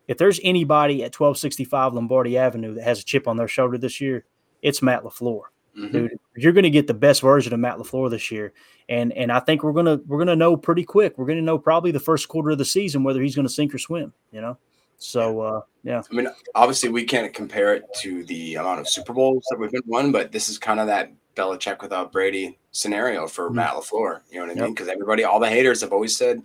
If there's anybody at 1265 Lombardi Avenue that has a chip on their shoulder this year, it's Matt LaFleur. Mhm. dude. You're going to get the best version of Matt LaFleur this year, and and I think we're gonna we're gonna know pretty quick. We're gonna know probably the first quarter of the season whether he's going to sink or swim. You know, so uh, yeah, I mean, obviously, we can't compare it to the amount of Super Bowls that we've been won, but this is kind of that Belichick without Brady scenario for Mhm. Matt LaFleur. You know what I Yep. mean? Because everybody, all the haters have always said,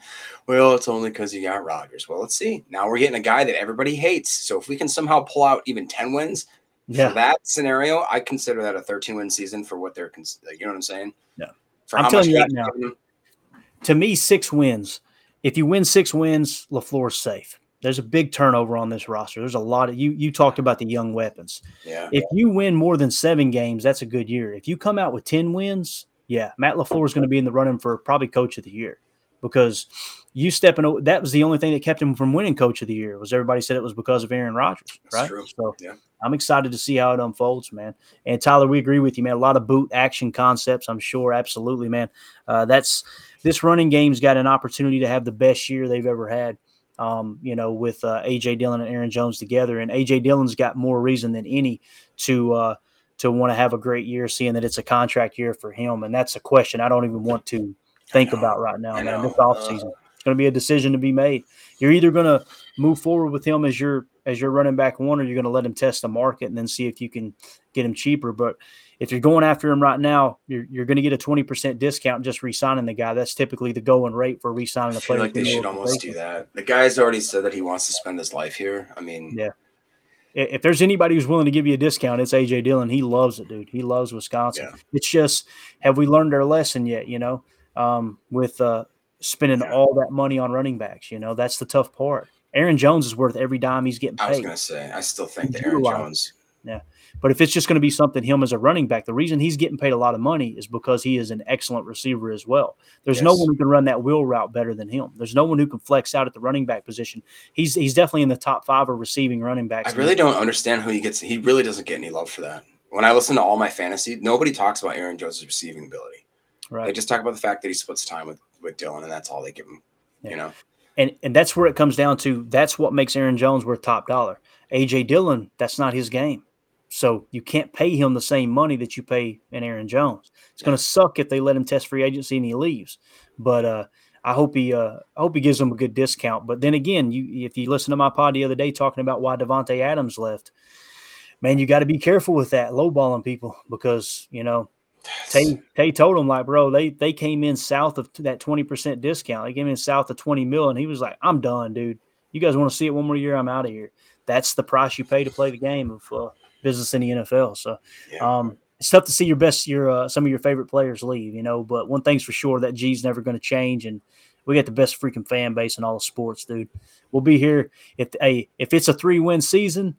"Well, it's only because you got Rodgers." Well, let's see. Now we're getting a guy that everybody hates. So if we can somehow pull out even ten wins yeah. for that scenario, I consider that a thirteen win season for what they're. Cons- you know what I'm saying? Yeah. For I'm telling you right now. to me, six wins. If you win six wins, LaFleur's safe. There's a big turnover on this roster. There's a lot of you. You talked about the young weapons. Yeah. If you win more than seven games, that's a good year. If you come out with ten wins, yeah, Matt LaFleur is going to be in the running for probably Coach of the Year because you stepping. That was the only thing that kept him from winning Coach of the Year. Was everybody said it was because of Aaron Rodgers, right? true. So Yeah. I'm excited to see how it unfolds, man. And Tyler, we agree with you, man. A lot of boot action concepts, I'm sure. Absolutely, man. Uh, that's this running game's got an opportunity to have the best year they've ever had. Um, you know, with uh, AJ Dillon and Aaron Jones together, and AJ Dillon's got more reason than any to uh, to want to have a great year, seeing that it's a contract year for him, and that's a question I don't even want to think about right now, man. This offseason, it's going to be a decision to be made. You're either going to move forward with him as your as your running back one, or you're going to let him test the market and then see if you can get him cheaper. But if you're going after him right now, you're, you're going to get a 20% discount just re-signing the guy. That's typically the going rate for re-signing I a feel player. like they should almost do that. The guy's already said that he wants to spend his life here. I mean, Yeah. If there's anybody who's willing to give you a discount, it's AJ Dillon. He loves it, dude. He loves Wisconsin. Yeah. It's just, have we learned our lesson yet? You know, um, with uh, spending Yeah. all that money on running backs. You know, that's the tough part. Aaron Jones is worth every dime he's getting paid. I was gonna say, I still think that Aaron Jones. Yeah. But if it's just going to be something him as a running back, the reason he's getting paid a lot of money is because he is an excellent receiver as well. There's no one who can run that wheel route better than him. There's no one who can flex out at the running back position. He's he's definitely in the top five of receiving running backs. I really don't understand who he gets. He really doesn't get any love for that. When I listen to all my fantasy, nobody talks about Aaron Jones' receiving ability. Right. They just talk about the fact that he splits time with with Dillon, and that's all they give him. Yeah. You know, And and that's where it comes down to. That's what makes Aaron Jones worth top dollar. AJ Dillon, that's not his game. So you can't pay him the same money that you pay an Aaron Jones. It's going to suck if they let him test free agency and he leaves. But uh, I hope he uh, I hope he gives them a good discount. But then again, you if you listen to my pod the other day talking about why Davante Adams left, man, you got to be careful with that lowballing people because you know Tay Tay told him like, bro, they they came in south of that twenty percent discount. They came in south of twenty mil, and he was like, I'm done, dude. You guys want to see it one more year? I'm out of here. That's the price you pay to play the game of uh, business in the NFL. So, Yeah. um, it's tough to see your best, your uh, some of your favorite players leave, you know. But one thing's for sure, that G's never going to change, and we got the best freaking fan base in all of sports, dude. We'll be here if a if it's a three win season.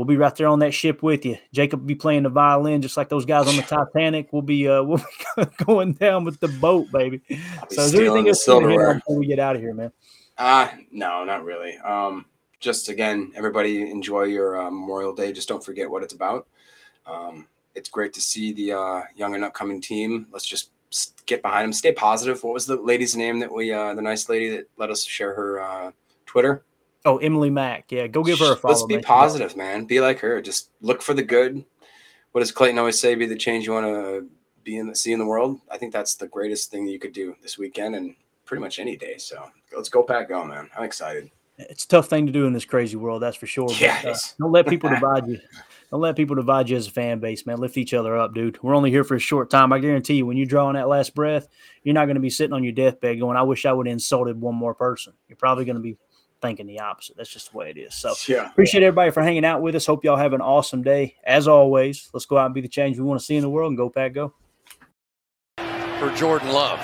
We'll be right there on that ship with you. Jacob will be playing the violin just like those guys on the Titanic. We'll be uh we'll be going down with the boat, baby. So is there anything else you wanna silverware. before we get out of here, man? Ah, no, not really. Um, just again, everybody enjoy your uh, Memorial Day. Just don't forget what it's about. Um, it's great to see the uh, young and upcoming team. Let's just get behind them. Stay positive. What was the lady's name that we, uh, the nice lady that let us share her uh, Twitter? Oh, Emily Mack. Yeah, go give her a follow. Let's be man. positive, man. Be like her. Just look for the good. What does Clayton always say? Be the change you want to be in the see in the world. I think that's the greatest thing that you could do this weekend and pretty much any day. So let's go pack go, man. I'm excited. It's a tough thing to do in this crazy world, that's for sure. but, Yeah, it uh, don't let people divide you. Don't let people divide you as a fan base, man. Lift each other up, dude. We're only here for a short time. I guarantee you, when you draw on that last breath, you're not going to be sitting on your deathbed going, "I wish I would have insulted one more person." You're probably going to be thinking the opposite. That's just the way it is. So Yeah. appreciate everybody for hanging out with us. Hope y'all have an awesome day. As always, let's go out and be the change we want to see in the world and go pack go. for Jordan Love.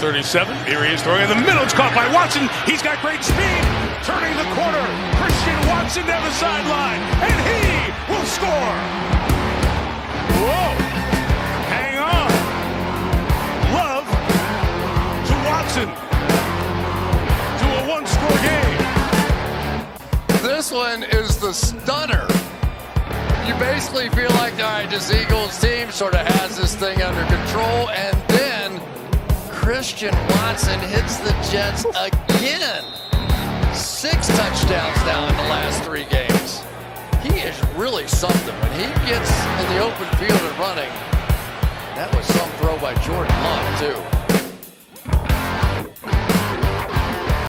37. Here he is throwing in the middle. It's caught by Watson. He's got great speed. Turning the corner. Christian Watson down the sideline. And he will score. Whoa. This one is the stunner. You basically feel like, all right, this Eagles team sort of has this thing under control, and then Christian Watson hits the Jets again. Six touchdowns now in the last three games. He is really something. When he gets in the open field and running, that was some throw by Jordan Love, too.